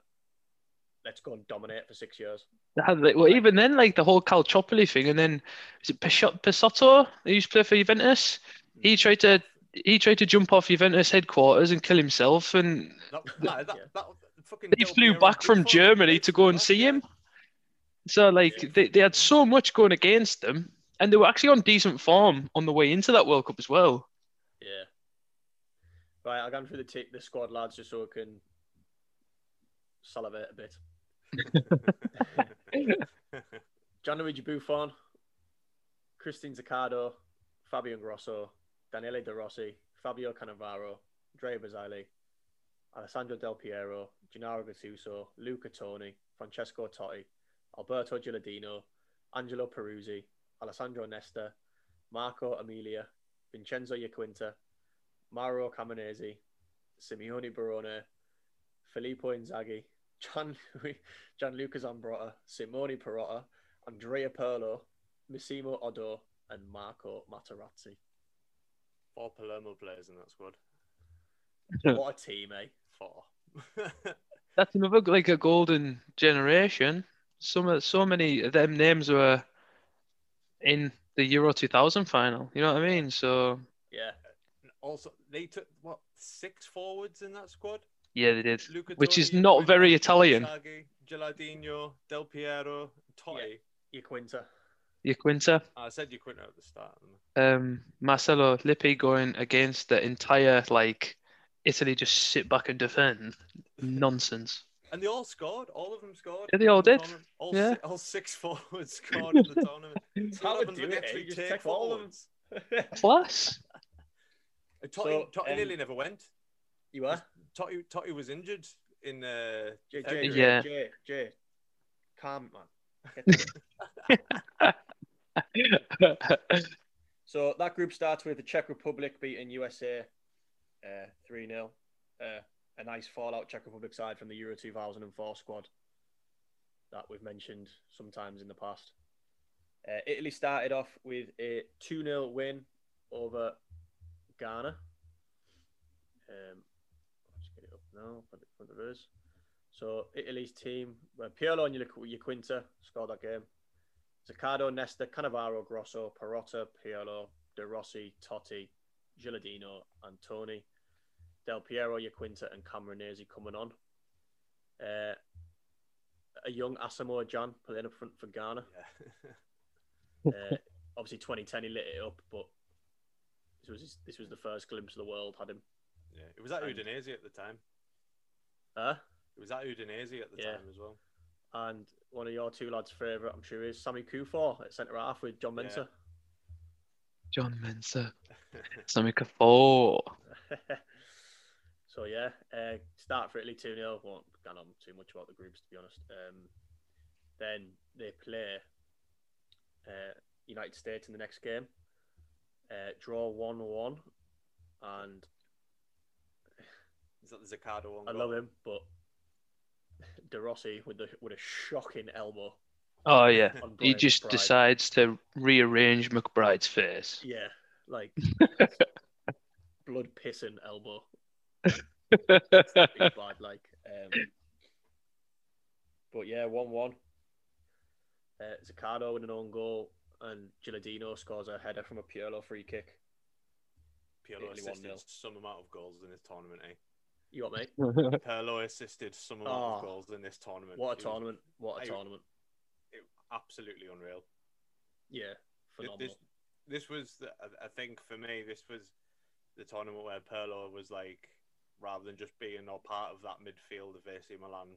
Let's go and dominate for six years. They like, well, even then, like the whole Calciopoli thing, and then is it Pisot- Pessotto? He used to play for Juventus. He tried to he tried to jump off Juventus headquarters and kill himself, and That, that, that, Yeah. they flew back from Germany to go and see him. So like Yeah. they, they had so much going against them, and they were actually on decent form on the way into that World Cup as well. Yeah. Right, I'll go through the t- the squad lads just so I can salivate a bit. (laughs) (laughs) Gianluigi Buffon, Cristian Zaccardo, Fabio Grosso, Daniele De Rossi, Fabio Cannavaro, Andrea Barzagli, Alessandro Del Piero, Gennaro Gattuso, Luca Toni, Francesco Totti, Alberto Gilardino, Angelo Peruzzi, Alessandro Nesta, Marco Amelia, Vincenzo Iaquinta, Mauro Camoranesi, Simone Barone, Filippo Inzaghi, Gian, Gianluca Zambrotta, Simone Perrotta, Andrea Pirlo, Massimo Oddo, and Marco Materazzi. Four Palermo players in that squad. (laughs) What a team, eh? Four. (laughs) That's another like a golden generation. Some so many of them names were in the Euro 2000 final. You know what I mean? So Yeah. also, they took what six forwards in that squad? yeah, they did. Luca Which is Toni, not very Inzaghi, Italian. Gilardino, Del Piero, Totti. Iaquinta. Iaquinta. I said you couldn't at the start. didn't um, Marcello Lippi going against the entire like Italy just sit back and defend nonsense. (laughs) And they all scored. All of them scored. Yeah, they all the did. tournament. All, Yeah. si- all six (laughs) forwards (laughs) scored in the tournament. So How to happens do when you it, eh? actually just take take all of them. forwards? Class. Uh, Totti, So, Totti um, nearly never went. you are? Totti, Totti was injured in uh, Jay, Jay, February. Jay, Yeah. Jay, Jay. Calm, man. (laughs) So that group starts with the Czech Republic beating USA uh, 3 0. Uh, a nice fallout Czech Republic side from the Euro 2004 squad that we've mentioned sometimes in the past. Uh, Italy started off with a 2 0 win over Ghana. Um, I'll get it up now. Put it in front of us. So Italy's team, well, Pirlo and Iaquinta scored that game. Zaccardo, Nesta, Cannavaro, Grosso, Perrotta, Pirlo, De Rossi, Totti, Gilardino, and Toni. Del Piero, Iaquinta, and Camoranesi coming on. Uh, a young Asamoah Gyan playing up front for Ghana. Yeah. (laughs) Uh, obviously, 2010 he lit it up, but this was his, this was the first glimpse of the world. Had him, yeah. It was at And- Udinese at the time. huh? It was at Udinese at the Yeah. time as well. And one of your two lads' favourite, I'm sure, is Sammy Kuffour at centre half with John Yeah. John Mensah. (laughs) Sammy Kuffour. (laughs) so yeah, uh, start for Italy 2 0. Won't go on too much about the groups to be honest. Um, then they play uh, United States in the next game, uh, draw 1 1, and Is that the Zaccardo one? I goal? love him, but De Rossi with the with a shocking elbow. Oh yeah. He just McBride. decides to rearrange McBride's face. Yeah, like (laughs) blood pissing elbow. (laughs) Bad, like. Um, but yeah, one one. Uh, Zaccardo with an own goal, and Gilardino scores a header from a Pirlo free kick. Pirlo Italy assisted some amount of goals in this tournament. Eh? You got mate? (laughs) Pirlo assisted some of Oh, ah, of goals in this tournament. What a He was- tournament! What a I- tournament! it- absolutely unreal. Yeah, phenomenal. This, this was, the, I- I think, for me, this was the tournament where Pirlo was like, rather than just being a part of that midfield of AC Milan,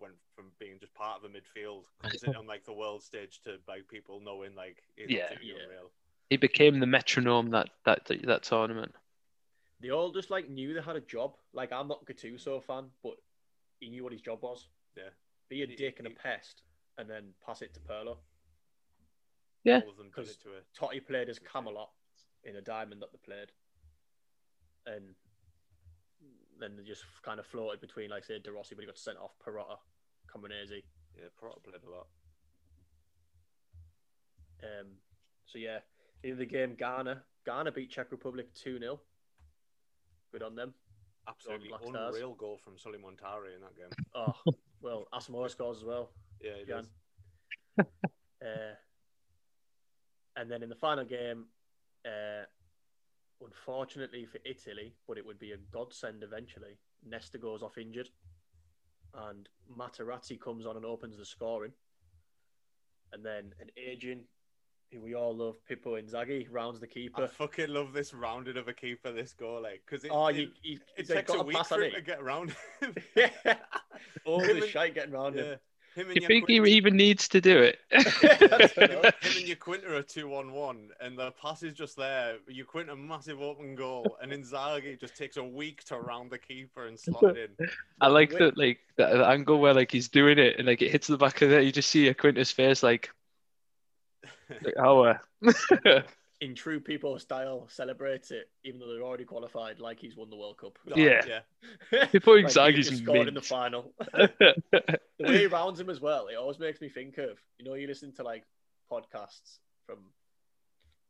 went from being just part of the midfield, (laughs) on like the world stage to like people knowing like it's Yeah. Yeah. unreal. he became the metronome that that that tournament. They all just like knew they had a job. Like I'm not a Gattuso fan, but he knew what his job was. Yeah. Be a He- dick and a pest, and then pass it to Pirlo. Yeah. All of them did 'Cause it to a Totti played as Camelot in a diamond that they played, and then they just kind of floated between, like say, De Rossi, but he got sent off. Perrotta, Camoranesi. yeah. Prot played a lot. Um, so yeah, in the game, Ghana, Ghana beat Czech Republic two 0 Good on them. Absolutely Stars. unreal goal from Sulley Muntari in that game. Oh (laughs) well, Asamoah scores as well. Yeah, he Gyan. does. (laughs) Uh, and then in the final game, uh, unfortunately for Italy, but it would be a godsend eventually, Nesta goes off injured. And Materazzi comes on and opens the scoring. And then an aging, who we all love, Pippo Inzaghi, rounds the keeper. I fucking love this rounded of a keeper. This goal, like, because it, oh, it, you, you, it they takes got a week pass for on him to get around. him. yeah. (laughs) (laughs) All Him the and- shite getting around yeah. him. Him and you think he even needs to do it? (laughs) I don't him and Iaquinta are two on one, and the pass is just there. Iaquinta massive open goal, and Inzaghi just takes a week to round the keeper and slot it in. I like Wait. that, like that the angle where like he's doing it and like it hits the back of it. You just see a Quintus' face, like, like (laughs) oh, uh, (laughs) in true people style, celebrates it, even though they're already qualified, like he's won the World Cup. Yeah. yeah. (laughs) People Like he Inzaghi's just scored in the final. the way he rounds him as well, it always makes me think of you know you listen to like podcasts from,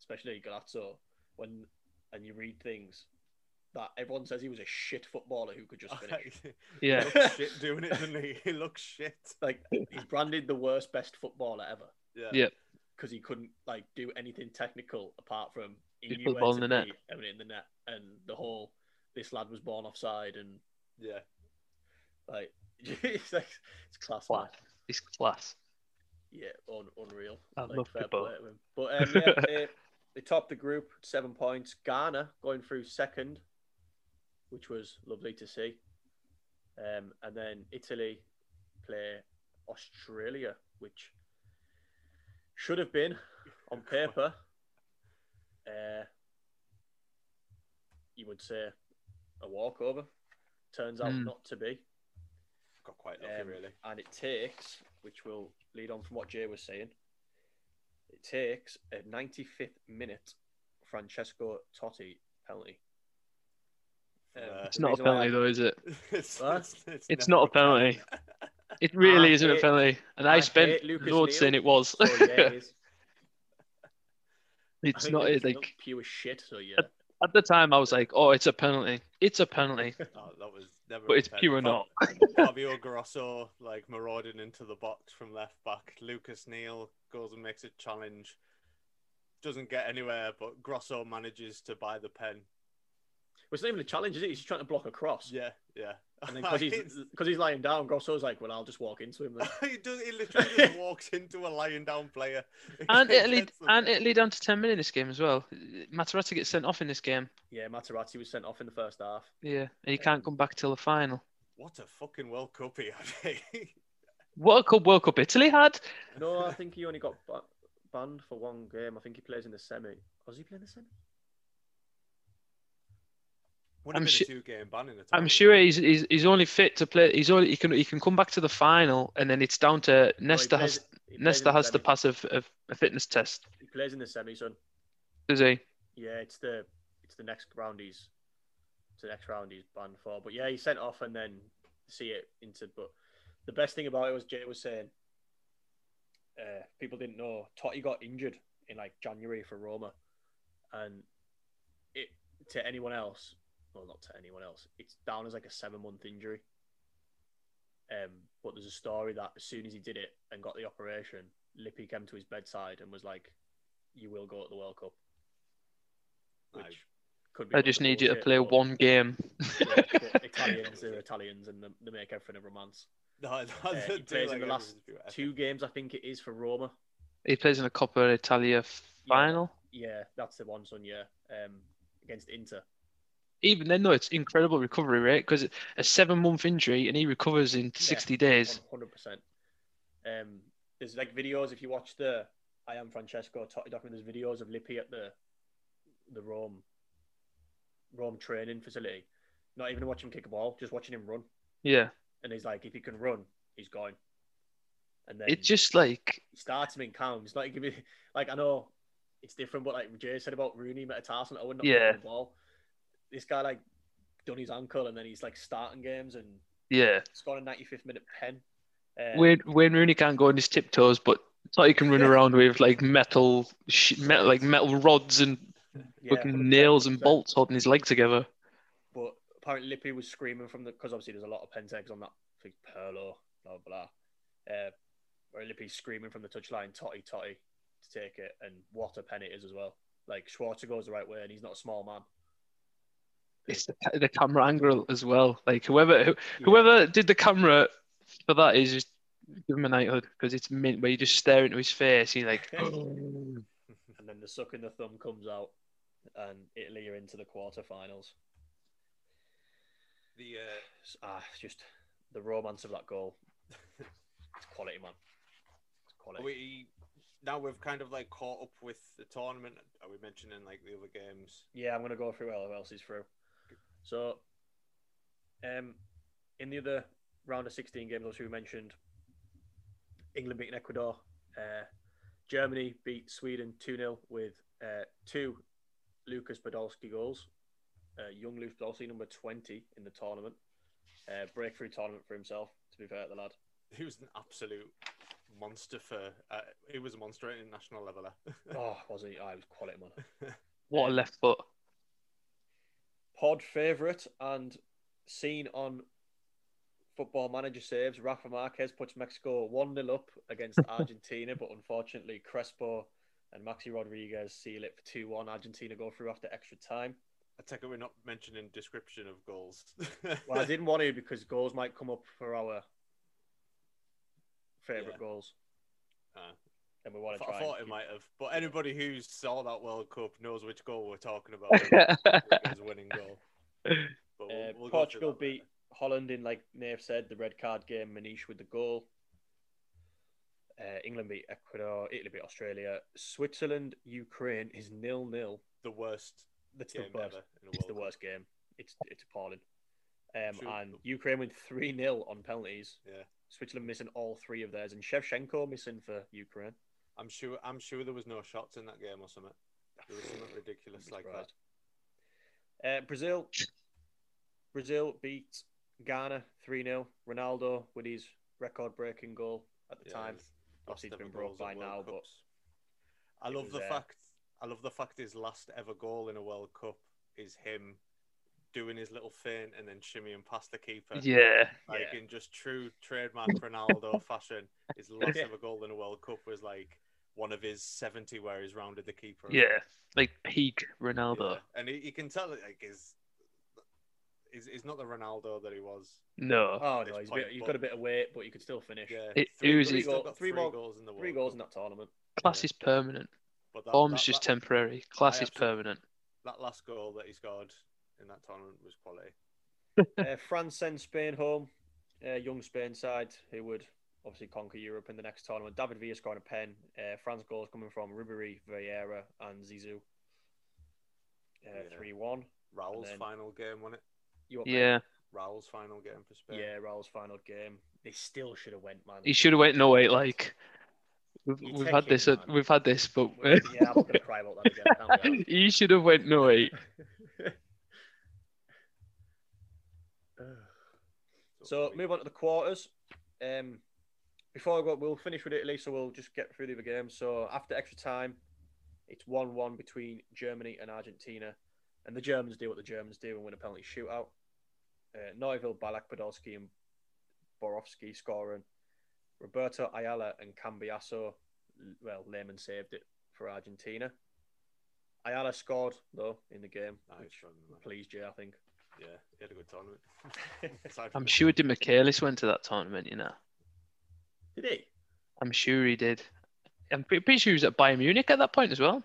especially Golazzo, when and you read things that everyone says he was a shit footballer who could just finish. yeah, He looks shit doing it, doesn't he? He looks shit. like he's branded the worst best footballer ever Yeah. Yeah. Because he couldn't like do anything technical apart from he Just knew put the where ball to in the net. be, having in the net, and the whole this lad was born offside and Yeah. like (laughs) it's like it's class. Wow. man. he's class. Yeah, un- unreal. I like, love fair Pippo. play to him. But um, yeah, (laughs) they, they topped the group seven points. Ghana going through second, which was lovely to see. Um, and then Italy play Australia, which should have been on paper. Uh, you would say a walkover. Turns out Hmm. not to be. Got quite lucky, Um, really. And it takes, which will lead on from what Jay was saying, it takes a 95th minute Francesco Totti penalty. Um, It's not a reason why I- penalty though, is it? (laughs) it's, What? It's never not a penalty. It ah, really I isn't a hate- penalty, and I I, spent hate loads saying it was. So (laughs) yeah, it is. I it's not Lucas like pure shit. So yeah, at the time I was like, oh, it's a penalty. It's a penalty, (laughs) Oh, that was never. but a it's penalty. pure not. (laughs) Fabio Grosso like marauding into the box from left back. Lucas Neill goes and makes a challenge. Doesn't get anywhere, but Grosso manages to buy the pen. it's not even a challenge, is it? He's just trying to block a cross. Yeah, yeah. And then (laughs) because he's because he's lying down, Grosso's like, well, I'll just walk into him. (laughs) He, does, he literally just (laughs) walks into a lying down player. And Italy, Gets and Italy down to ten men in this game as well. Materazzi gets sent off in this game. Yeah, Materazzi was sent off in the first half. Yeah, and he can't come back till the final. What a fucking World Cup he had. eh? What a Cup World Cup Italy had. No, I think he only got ba- banned for one game. I think he plays in the semi. Was he playing the semi? I'm have been su- a two-game ban in the I'm sure he's, he's he's only fit to play. He's only he can he can come back to the final, and then it's down to Nesta plays- has he plays in Nesta the has to semi. pass a, f- a- a fitness test. He plays in the semi, son. Does he? Yeah, it's the it's the next round he's it's the next round he's banned for. But yeah, he sent off and then see it into. But the best thing about it was Jay was saying, uh, people didn't know Totti got injured in like January for Roma, and it to anyone else, well not to anyone else, it's down as like a seven month injury. Um, but there's a story that as soon as he did it and got the operation, Lippi came to his bedside and was like, "You will go to the World Cup." Which Aye. could be. I a just need you to play but- one game. yeah, (laughs) Italians are Italians and they, they make everything a romance. No, no, Uh, he do plays in the last two games, I think it is for Roma. he plays in a Coppa Italia final. Yeah, that's the one, son. Yeah, um, against Inter. Even then, though, it's incredible recovery rate because a seven month injury and he recovers in 60 days. Hundred percent. Um, there's like videos if you watch the I am Francesco Totti document. There's videos of Lippi at the the Rome Rome training facility. Not even watching him kick a ball, just watching him run. Yeah, And he's like, if he can run, he's going. And then it's just like he starts him in calm. It's not giving like I know it's different, but like Jay said about Rooney Metatarsal, I would not Yeah. the ball. This guy like done his ankle and then he's like starting games and yeah. scored a 95th minute pen. Uh, Wayne Wayne Rooney can't go on his tiptoes, but Totti can run around with like metal, sh- metal like metal rods and yeah, fucking nails and bolts holding his leg together. But apparently Lippi was screaming from the because obviously there's a lot of pen tags on that thing, Pirlo, blah blah. blah. Uh, where Lippi's screaming from the touchline, Totti, Totti, to take it, and what a pen it is as well. Like Schwarzer goes the right way, and he's not a small man. It's the, the camera angle as well. Like whoever who, whoever did the camera for that is just give him a knighthood because it's mint where you just stare into his face. He's like, (laughs) and then the suck in the thumb comes out, and Italy are into the quarterfinals. The uh, It's- Ah, just the romance of that goal. (laughs) it's quality, man. It's quality. we now we've kind of like caught up with the tournament. Are we mentioning like the other games? Yeah, I'm going to go through who else is through. So, um, in the other round of 16 games, also we mentioned England beating Ecuador. Uh, Germany beat Sweden 2 0 with uh, two Lucas Podolski goals. Uh, young Lucas Podolski, number 20 in the tournament. Uh, breakthrough tournament for himself, to be fair to the lad. He was an absolute monster for. Uh, he was a monster at international level. eh? Oh, was he? Oh, was quality, man. (laughs) what a left foot. Pod favourite and seen on Football Manager saves, Rafa Marquez puts Mexico 1 0 up against (laughs) Argentina, but unfortunately, Crespo and Maxi Rodriguez seal it for 2 1. Argentina go through after extra time. I take it we're not mentioning description of goals. (laughs) Well, I didn't want to because goals might come up for our favourite Yeah. goals, Uh, and we I, want to thought- try. I thought it keep- might have, but anybody who saw that World Cup knows which goal we're talking about. (laughs) Rodriguez's winning goal. But we'll- Uh, we'll go through Portugal later. beat Holland in, like Nave said, the red card game. Maniche with the goal. Uh, England beat Ecuador. Italy beat Australia. Switzerland, Ukraine is nil nil. the worst That's game the worst. ever in a It's the Cup. worst game. It's it's appalling. Um, True. and Ukraine went three 0 on penalties. Yeah, Switzerland missing all three of theirs, and Shevchenko missing for Ukraine. I'm sure. I'm sure there was no shots in that game or something. There was something ridiculous Be like that. Uh, Brazil. Brazil beat Ghana 3 0. Ronaldo with his record breaking goal at the Yeah, time. Obviously, last it's been ever broke by at World now, but I love was, the uh, fact. I love the fact his last ever goal in a World Cup is him doing his little feint and then shimmying past the keeper. yeah. Like Yeah. in just true trademark Ronaldo (laughs) fashion, his last ever goal in a World Cup was like one of his 70 where he's rounded the keeper. Yeah. Like peak Ronaldo. Yeah. And he, you can tell it like his he's, he's not the Ronaldo that he was. No. Oh this no, he's, a point, bit, he's but- got a bit of weight, but you could still finish. Yeah, It- three, it was- he's Three still goal- got three three more- goals in the world. Three goals in that tournament. Class is permanent. But that, Form's that- just that- temporary. Class is permanent. That last goal that he scored in that tournament was quality. (laughs) uh, France sends Spain home. Uh, young Spain side who would obviously conquer Europe in the next tournament. David Villa scoring a pen. Uh, France goals coming from Ribery, Vieira, and Zizou. Uh, Yeah. Three one. Raul's then- final game, wasn't it? You up, Yeah. Raul's final game for Spain. Yeah, Raul's final game. They still should have went, man. He should have went no eight. Like we've, we've had it, this. man. We've had this, but yeah, I'm gonna (laughs) cry about that again. Can he should have went no eight. (laughs) So move on to the quarters. Um, before I go, we'll finish with Italy, so we'll just get through the other games. So after extra time, it's one-one between Germany and Argentina, and the Germans do what the Germans do and win a penalty shootout. Uh, Neuville, Ballack, Podolski, and Borowski scoring. Roberto Ayala and Cambiasso, well, Lehmann saved it for Argentina. Ayala scored though in the game, Nice which one, pleased Jay, I think. Yeah, he had a good tournament. (laughs) I'm sure Di Michaelis went to that tournament. You know. Did he? I'm sure he did. I'm pretty, pretty sure he was at Bayern Munich at that point as well.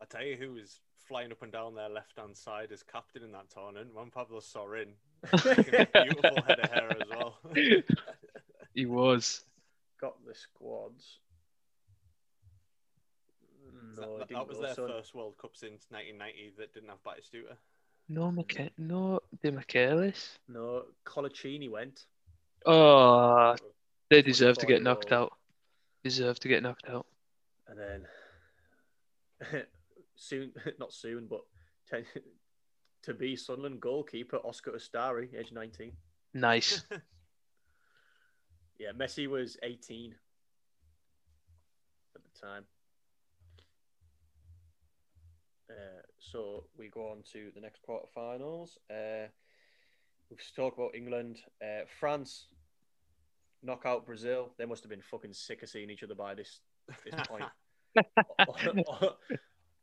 I tell you who was flying up and down their left hand side as captain in that tournament. Juan Pablo Sorin. (laughs) Beautiful head of hair as well. (laughs) He was. got the squads. No, that, that- was their son. first World Cup since 1990 that didn't have Batistuta. No, Micha- no, Demichelis. No, Coloccini went. Oh, they deserve to get knocked out. Deserve to get knocked out. And then (laughs) soon, (laughs) not soon, but ten, (laughs) to be Sunderland goalkeeper Oscar Ustari, age 19. Nice. Yeah, Messi was 18 at the time. Uh, so we go on to the next quarterfinals. Uh, we've talked about England, uh, France, knock out Brazil. They must have been fucking sick of seeing each other by this this (laughs) point. (laughs)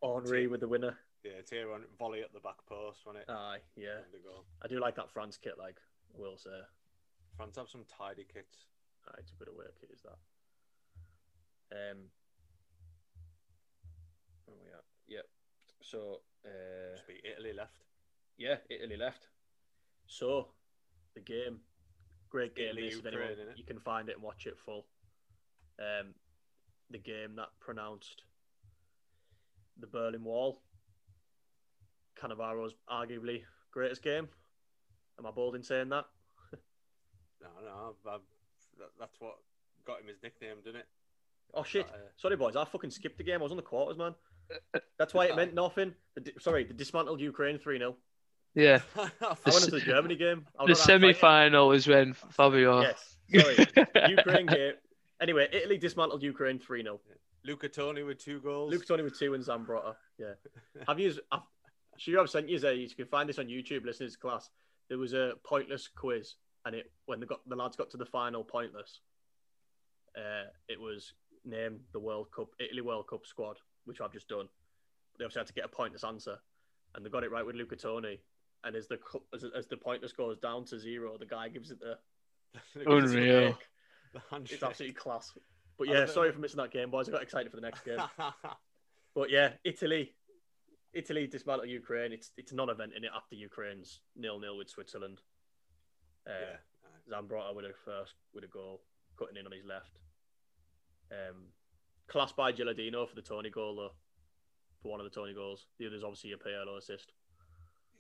Henry with the winner. Yeah, Thierry on volley at the back post, wasn't it? Aye, yeah. Time to go. I do like that France kit. Like, I will say, France have some tidy kits. Aye, it's a bit of work. It is that. Um. Where we at? Yep. So, uh, Just be Italy left. yeah, Italy left. So, the game, great game. This, if anyone- you can find it and watch it full. Um, the game that pronounced the Berlin Wall. Cannavaro's arguably greatest game. Am I bold in saying that? (laughs) No, no, I've, I've, that, that's what got him his nickname, didn't it? Oh shit! Uh, Sorry, boys. I fucking skipped the game. I was on the quarters, man. (laughs) That's why it (laughs) meant nothing. The, sorry, the dismantled Ukraine three 0 Yeah. (laughs) I went into the Germany game. I The was on that semi fight. final is when Fabio. Yes. Sorry, (laughs) Ukraine game. Anyway, Italy dismantled Ukraine three 0 Luca Toni with two goals. Luca Toni with two and Zambrotta. Yeah. Have you? I've, sure, I've sent you there. You can find this on YouTube. Listen to this class. There was a pointless quiz, and it when the got the lads got to the final pointless. Uh, it was named the World Cup Italy World Cup squad, which I've just done. They obviously had to get a pointless answer, and they got it right with Luca Toni. And as the cu- as, as the pointless goes down to zero, the guy gives it the (laughs) gives it the Unreal. The. It's absolutely class. But yeah, don't know. sorry for missing that game, boys. I got excited for the next game. (laughs) But yeah, Italy, Italy dismantled Ukraine. It's it's non-event in it after Ukraine's nil-nil with Switzerland. Uh, yeah. Zambrotta with a first with a goal, cutting in on his left. Um, class by Gilardino for the Toni goal though. For one of the Toni goals, the other's obviously a Pirlo assist.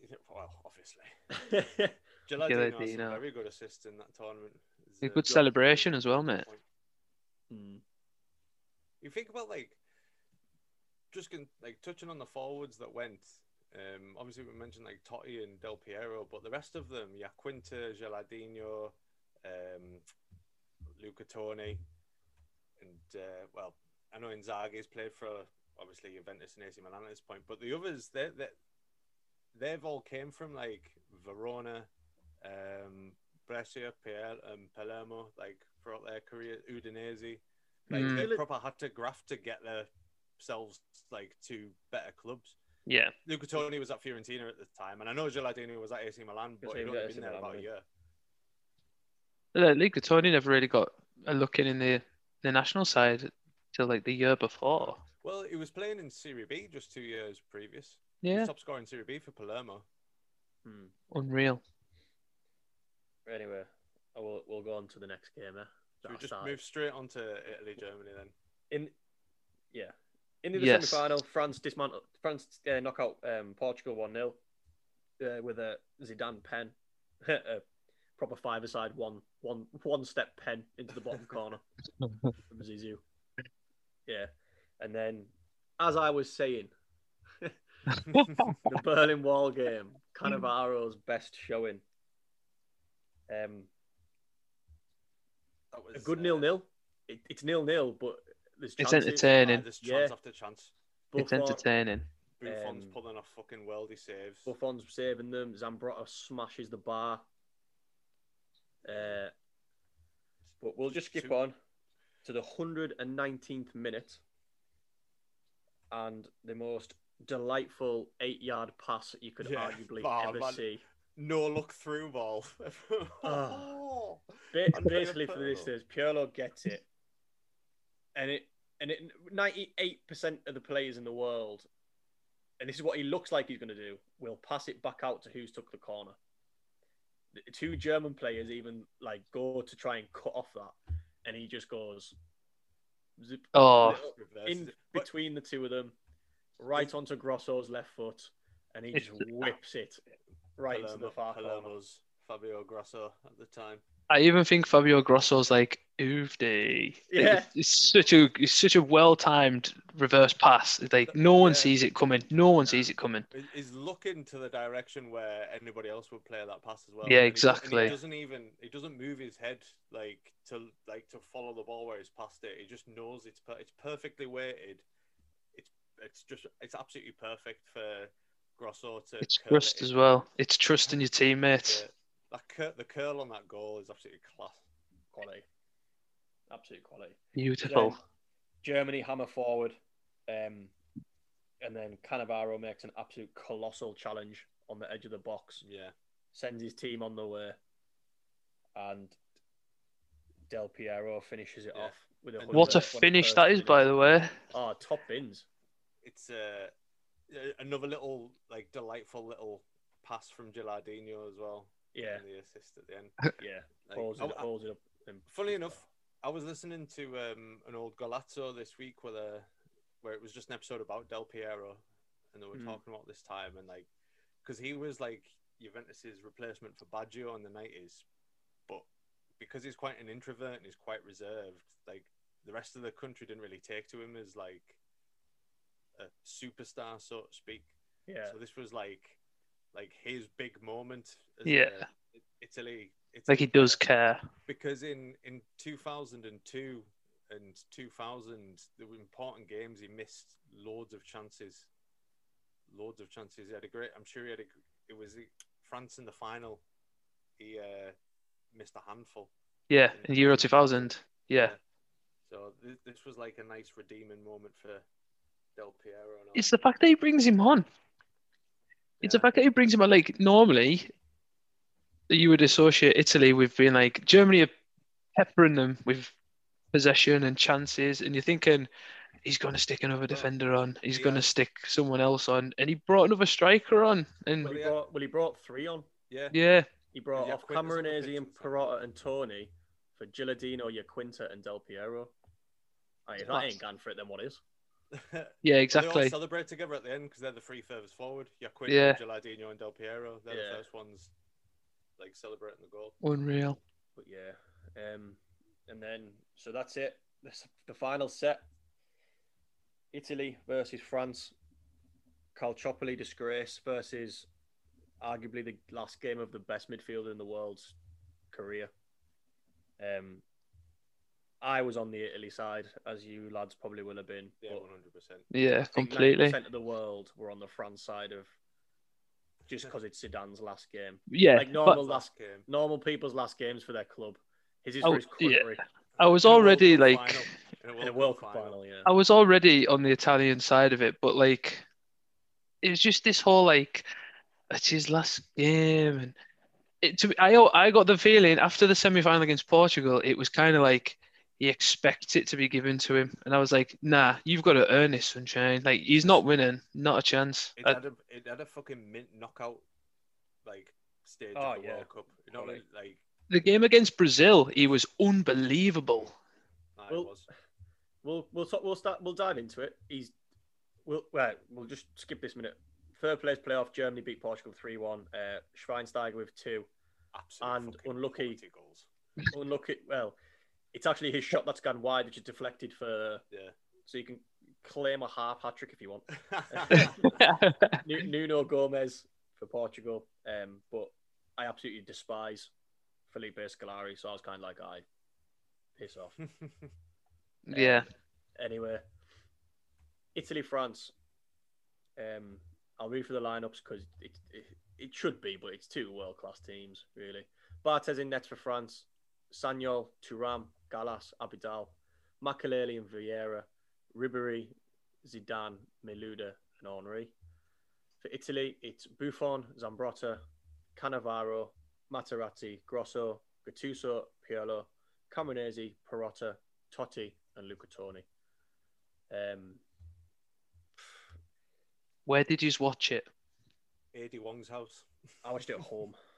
(laughs) Well, obviously. Gilardino has some very good assist in that tournament. It's, A uh, good celebration as well, mate. Hmm. You think about like just con- like touching on the forwards that went. Um, obviously, we mentioned like Totti and Del Piero, but the rest of them, yeah, Quinta, Gilardino, um, Luca Toni, and uh, well, I know Inzaghi's played for obviously Juventus and AC Milan at this point, but the others, they they they've all came from like Verona, um, Brescia, Pier, um, Palermo, like throughout their career, Udinese. Like Mm. they proper had to graft to get themselves like to better clubs. Yeah. Luca Toni was at Fiorentina at the time, and I know Gilardino was at AC Milan, but Yes, he'd only been there about a wasn't year. Uh, Luca Toni never really got a look in in the the national side till like the year before. Well, he was playing in Serie B just two years previous. Yeah. Top scorer in Serie B for Palermo. Hmm. Unreal. Anyway, I will, we'll go on to the next game. Eh? Should we just started. move straight on to Italy, Germany then? in yeah in the Yes. semi-final france dismantled france uh, knock out um, portugal 1-0 uh, with a zidane pen (laughs) a proper five-a-side one one one step pen into the bottom (laughs) corner (laughs) from Zizou. yeah and then as i was saying the (laughs) berlin wall game cannavaro's best showing um That was a good uh, nil-nil it, it's nil-nil but there's It's entertaining. ah, There's chance Yeah. after chance. It's entertaining. Buffon's Um, pulling off fucking worldy saves. Buffon's saving them. Zambrotta smashes the bar. Uh, but we'll just skip Super. on to the 119th minute and the most delightful eight yard pass that you could Yeah. arguably Oh, ever man. see. No look through ball. (laughs) Ah. Ba- Andrea basically, for this, Pirlo. is Pirlo gets it, and it and it ninety eight percent of the players in the world, and this is what he looks like he's going to do. Will pass it back out to who's took the corner. The two German players even like go to try and cut off that, and he just goes zip Oh. in between the two of them, right onto Grosso's left foot, and he just whips it right into the Palermo- far corner. Palermo's Fabio Grosso at the time. I even think Fabio Grosso's like oofdy. Yeah. It's, it's such a it's such a well timed reverse pass. It's like no one Yeah. sees it coming. No one sees it coming. He- He's looking to the direction where anybody else would play that pass as well. Yeah, And he exactly. he doesn't even he doesn't move his head like to like to follow the ball where he's passed it. He just knows it's per- it's perfectly weighted. It's it's just it's absolutely perfect for Grosso to. It's curl it trust as well. It's trusting your teammates. Yeah. That cur- the curl on that goal is absolutely class. Quality, absolute quality. Beautiful. Then Germany hammer forward, um, and then Cannavaro makes an absolute colossal challenge on the edge of the box, Yeah, sends his team on the way, and Del Piero finishes it Yeah. off with a What a finish 21st that is, by the way. Oh, top bins. It's uh, another little like delightful little pass from Gilardino as well. Yeah, and the assist at the end. (laughs) yeah. Like, Pulls it, I- pulls it up. And Funny enough, I was listening to um, an old Golazzo this week where the, where it was just an episode about Del Piero, and they were Hmm. talking about this time and like, because he was like Juventus's replacement for Baggio in the nineties, but because he's quite an introvert and he's quite reserved, like the rest of the country didn't really take to him as like a superstar, so to speak. yeah, So this was like, like his big moment. As Yeah. a Italy. Italy Like he does care. because in in 2002 and 2000 there were important games he missed loads of chances loads of chances he had a great i'm sure he had a it was france in the final he uh missed a handful Yeah, in Euro 2000. Yeah. so th- this was like a nice redeeming moment for del piero and all. It's the fact that he brings him on. It's the fact that he brings him on. Like normally, you would associate Italy with being like Germany are peppering them with possession and chances, and you're thinking he's going to stick another defender on, he's yeah. going to stick someone else on, and he brought another striker on, and well, he brought, well, he brought three on. yeah yeah, He brought Yeah, off Quinta's Camoranesi and at. Perrotta and Toni for Gilardino, Iaquinta, and Del Piero. Aye, if that ain't gone for it, then what is? (laughs) yeah, They all exactly. celebrate together at the end because they're the three furthest forward. Iaquinta, Yeah. Gilardino, and Del Piero. They're Yeah. the first ones, like celebrating the goal. Unreal. But yeah, um, and then so that's it. This, the final set: Italy versus France. Calciopoli disgrace versus arguably the last game of the best midfielder in the world's career. Um, I was on the Italy side, as you lads probably will have been. Yeah, one hundred percent. Yeah, completely. 90% of the world were on the France side of just because it's Zidane's last game. Yeah, like normal but last game. normal people's last games for their club. His is Oh, for his yeah. country I was In a World already Cup like. final. in a in a World World Cup Cup final. Yeah, I was already on the Italian side of it, but like it was just this whole like it's his last game, and it. To I I got the feeling after the semi final against Portugal, it was kind of like he expects it to be given to him, and I was like, nah, you've got to earn this, sunshine. Like he's not winning, not a chance. It I- had a it had a fucking mint knockout like stage Oh, of the yeah. World Cup. You know, Right. like the game against Brazil, he was unbelievable. nah, it Well, was. We'll we'll talk, we'll start we'll dive into it. He's we'll well we'll just skip this minute. Third place playoff. Germany beat Portugal three one. Uh, Schweinsteiger with two. Absolute and unlucky. goals. Unlucky. Well, it's actually his shot that's gone wide, which is deflected for. Yeah. So you can claim a half hat trick if you want. (laughs) Nuno Gomes for Portugal. Um, but I absolutely despise Felipe Scolari, so I was kind of like, I piss off. (laughs) yeah, Anyway, Italy, France. Um, I'll read for the lineups because it, it it should be, but it's two world class teams really. Barthez in nets for France. Sagnol, Thuram, Galas, Abidal, Makelele and Vieira, Ribery, Zidane, Malouda, and Henry. For Italy, it's Buffon, Zambrotta, Cannavaro, Materazzi, Grosso, Gattuso, Pirlo, Camoranesi, Perrotta, Totti, and Luca Toni. Um, where did you watch it? Eddie Wong's house. I watched it at home. (laughs)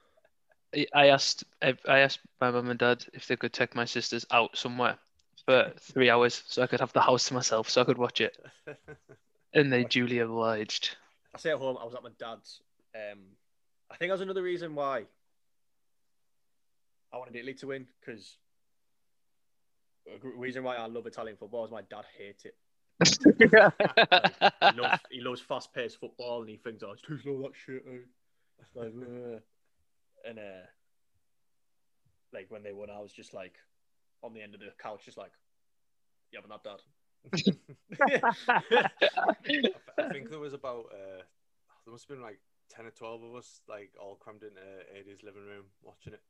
I- I asked I asked my mum and dad if they could take my sisters out somewhere for three hours so I could have the house to myself so I could watch it, (laughs) and they duly obliged. I say at home, I was at my dad's. Um, I think that was another reason why I wanted Italy to win because reason why I love Italian football is my dad hates it. (laughs) He loves, he loves fast-paced football and he thinks, "Oh, it's too slow that shit." eh?" Like. And uh, like when they won, I was just like on the end of the couch, just like, "Yeah, but not dad." (laughs) I think there was about uh, there must have been like ten or twelve of us, like all crammed into Eddie's living room watching it.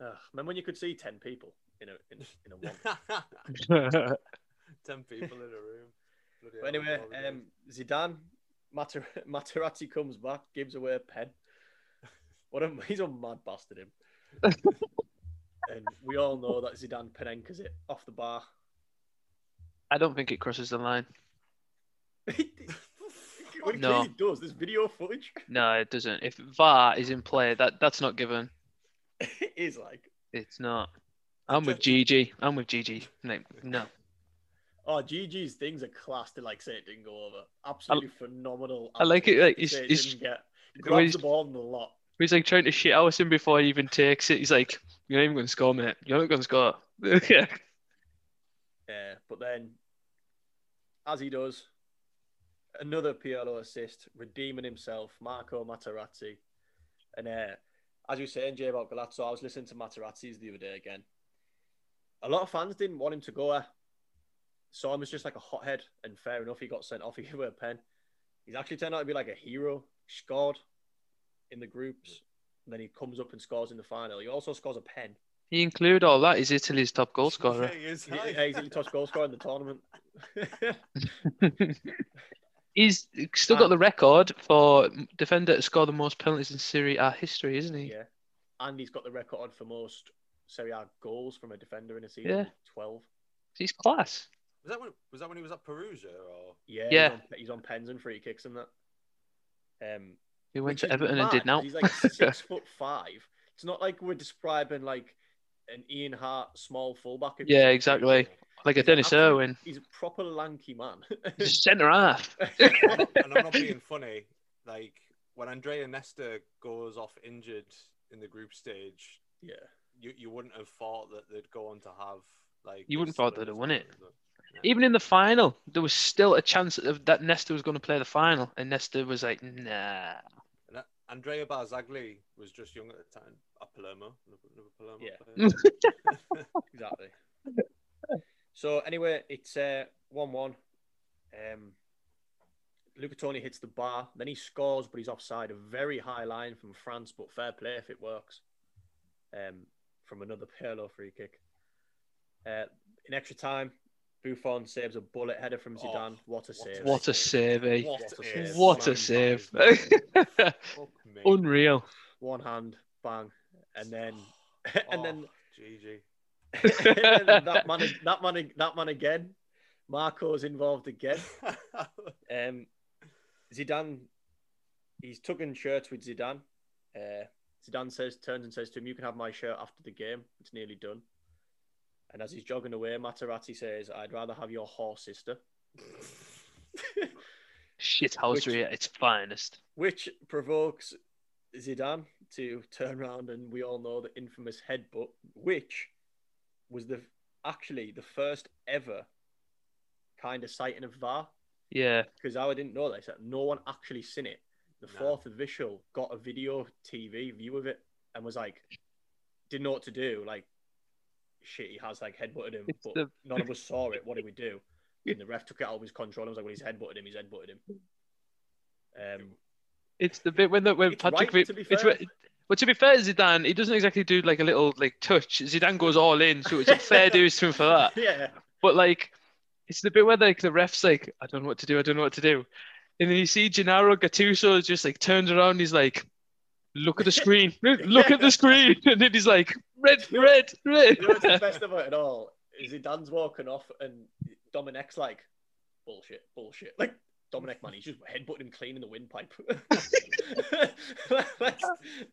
Ugh, remember when you could see ten people in a in, in a one? (laughs) ten people in a room. Bloody But anyway, um, Zidane, Mater- (laughs) Materazzi comes back, gives away a pen. What a (laughs) he's a mad bastard him. (laughs) and we all know that Zidane Panenka's it off the bar. I don't think it crosses the line. (laughs) what No. clearly does. There's video footage. No, it doesn't. If VAR is in play, that that's not given. it is like, It's not. I'm with GG. I'm with GG. Like, no. oh, GG's things are class to like say it didn't go over. Absolutely phenomenal. I like it, like, he's- it he's- didn't get. Grabs the ball in the lot. He's like trying to shit him before he even takes it. He's like, "You're not even going to score, mate. You're not going to score." (laughs) yeah. Uh, but then, as he does, another Pirlo assist, redeeming himself, Marco Materazzi. And uh, as you were saying, Jay, about Golazzo, I was listening to Materazzi's the other day again. A lot of fans didn't want him to go there. Saw him as just like a hothead, and fair enough, he got sent off. (laughs) He gave a pen. He's actually turned out to be like a hero. He scored in the groups, and then he comes up and scores in the final. He also scores a pen. You include all that. He's Italy's top goal scorer. (laughs) Yeah, he is. He- He's the top goal scorer in the tournament. (laughs) He's still got the record for defender to score the most penalties in Serie A history, isn't he? Yeah. And he's got the record for most Serie A goals from a defender in a season. Yeah. 12. He's class. Was that when was that when he was at Perugia or? Yeah. Yeah. He's on, he's on pens and free kicks and that. Um, He went to is Everton and did now. He's like six (laughs) foot five. It's not like we're describing like an Ian Harte small fullback. who Yeah, exactly. Like a Dennis absolute- Irwin. He's a proper lanky man. Just (laughs) centre half. (laughs) and I'm not- and I'm not being funny. Like when Andrea Nesta goes off injured in the group stage, yeah. you, you wouldn't have thought that they'd go on to have like. You wouldn't this thought sort they'd of have won it. Result. Even in the final, there was still a chance of that Nesta was going to play the final, and Nesta was like, "Nah." And uh, Andrea Barzagli was just young at the time. At Palermo, another Palermo Yeah. player. (laughs) (laughs) exactly. so anyway, it's uh, one-one. Um, Luca Toni hits the bar, then he scores, but he's offside. A very high line from France, but fair play if it works. Um, from another (laughs) Pirlo free kick. Uh, in extra time, Buffon saves a bullet header from Oh, Zidane. what a save! What a save, eh? What What a a save. What a save. man. (laughs) Fuck me. Unreal. One hand, bang, and then (laughs) and Oh, then GG. (laughs) and then that man, that man, that man again. Marco's involved again. Um, Zidane, he's tugging shirts with Zidane. Uh, Zidane says, turns and says to him, "You can have my shirt after the game. It's nearly done." And as he's jogging away, Materazzi says, "I'd rather have your horse sister," Shit housery at its finest. which provokes Zidane to turn around and we all know the infamous headbutt, which was the actually the first ever kind of sighting of VAR. Yeah. because I didn't know this. that No one actually seen it. The No. fourth official got a video TV view of it and was like, didn't know what to do. Like, shit, he has like headbutted him, It's but the- none of us saw it. What did we do? (laughs) And the ref took it out of his control. and was like, well, he's headbutted him. He's headbutted him. Um, It's the bit when the when It's Patrick right, to be fair. wh- But to be fair, Zidane, he doesn't exactly do like a little like touch. Zidane goes all in, so it's a fair (laughs) dues to him for that. yeah, But like, it's the bit where like the ref's like, I don't know what to do, I don't know what to do, and then you see Gennaro Gattuso just like turns around, he's like, look at the screen, look at the screen, (laughs) and then he's like, red, red, red. you know what's the (laughs) best of it all? Is Zidane's walking off and Domenech's like, bullshit, bullshit. Like, Domenech, man, he's just headbutting him clean in the windpipe. (laughs)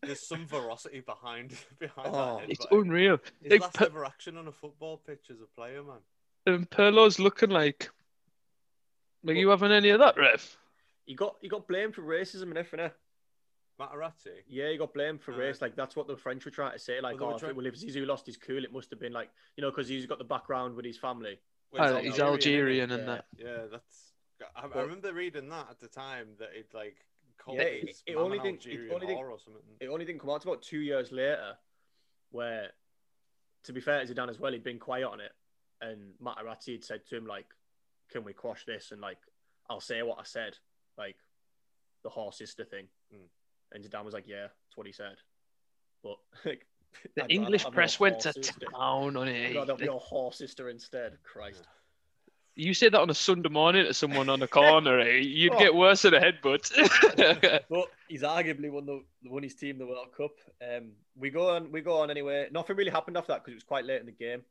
There's some veracity behind behind Oh, that. It's unreal. His Like, last Per- ever action on a football pitch as a player, man. and Pirlo's looking like, like you having any of that, ref? he got he got blamed for racism and everything. Eh? Materazzi. Yeah, he got blamed for Uh, race. Like that's what the French were trying to say. Like, they were oh, if, trying- well, if Zizou lost his cool, it must have been like you know because he's got the background with his family. Well, Uh, he's Algerian and Yeah. that. Yeah, that's. I, I But- remember reading that at the time that it like called Yeah, it- it only didn't- it Algerian only didn't- or something. It only didn't come out till about two years later, where, to be fair to Zidane as well, he'd been quiet on it, and Materazzi had said to him like, "Can we quash this?" And like, I'll say what I said, like, the horse sister thing, Mm. And Zidane was like, "Yeah, that's what he said," but (laughs) like. The I'd English have press went to sister. town on I'd it. rather have Like, your horse sister instead. Christ. you said that on a Sunday morning to someone on the corner, eh? You'd Oh. get worse than a headbutt. (laughs) But he's arguably won the won his team the World Cup. Um, we go on, we go on anyway. Nothing really happened after that because it was quite late in the game.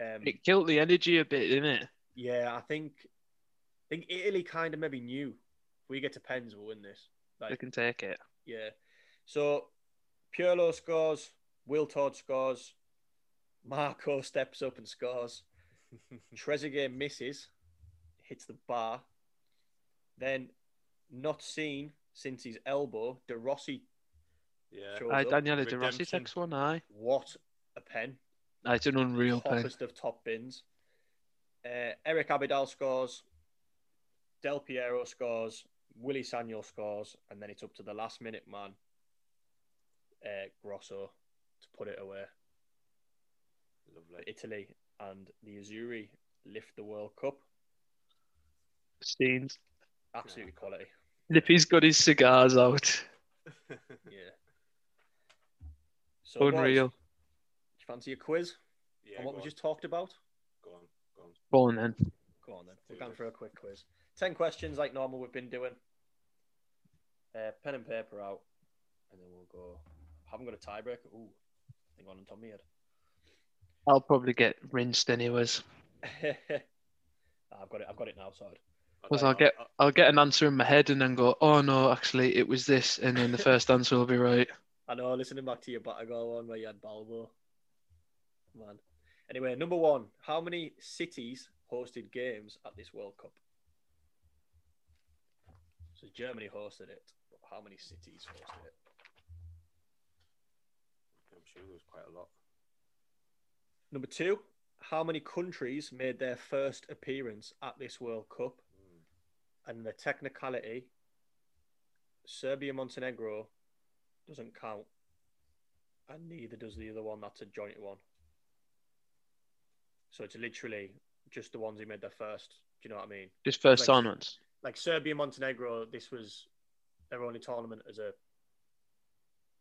Um, it killed the energy a bit, didn't it? yeah, I think, I think Italy kind of maybe knew if we get to pens, we'll win this. They Like, can take it. Yeah. So Pirlo scores, Wiltord scores, Marco (laughs) steps up and scores. (laughs) Trezeguet misses, hits the bar. Then, not seen since his elbow, De Rossi Yeah. shows Aye, up. Daniele De Rossi takes one, aye. What a pen. Aye, It's an unreal pen. Of top bins. Uh, Eric Abidal scores. Del Piero scores. Willie Sagnol scores. And then it's up to the last minute man, uh, Grosso, to put it away for Lovely. Italy. And the Azzurri lift the World Cup. Scenes. Absolutely quality. Lippi's got his cigars out. (laughs) Yeah. So, Unreal. do you fancy a quiz yeah, on what we on, just talked about? go on, go on. Go on then. Go on then. We're going for a quick quiz. Ten questions like normal we've been doing. Uh, pen and paper out, and then we'll go. haven't got a tiebreaker. Ooh, I think on the top of my I'll probably get rinsed anyways. (laughs) I've got it. I've got it now. Sorry. Because I'll get I'll get an answer in my head and then go, oh no, actually it was this, and then the (laughs) first answer will be right. I know. Listening back to your Batigol one where you had Balbo. Man. Anyway, number one. How many cities hosted games at this World Cup? So Germany hosted it. But how many cities hosted it? I'm sure there was quite a lot. Number two, how many countries made their first appearance at this World Cup? Hmm. And the technicality, Serbia Montenegro doesn't count, and neither does the other one. That's a joint one. So it's literally just the ones who made their first. Do you know what I mean? Just first Like- tournaments. Like Serbia Montenegro, this was their only tournament as a.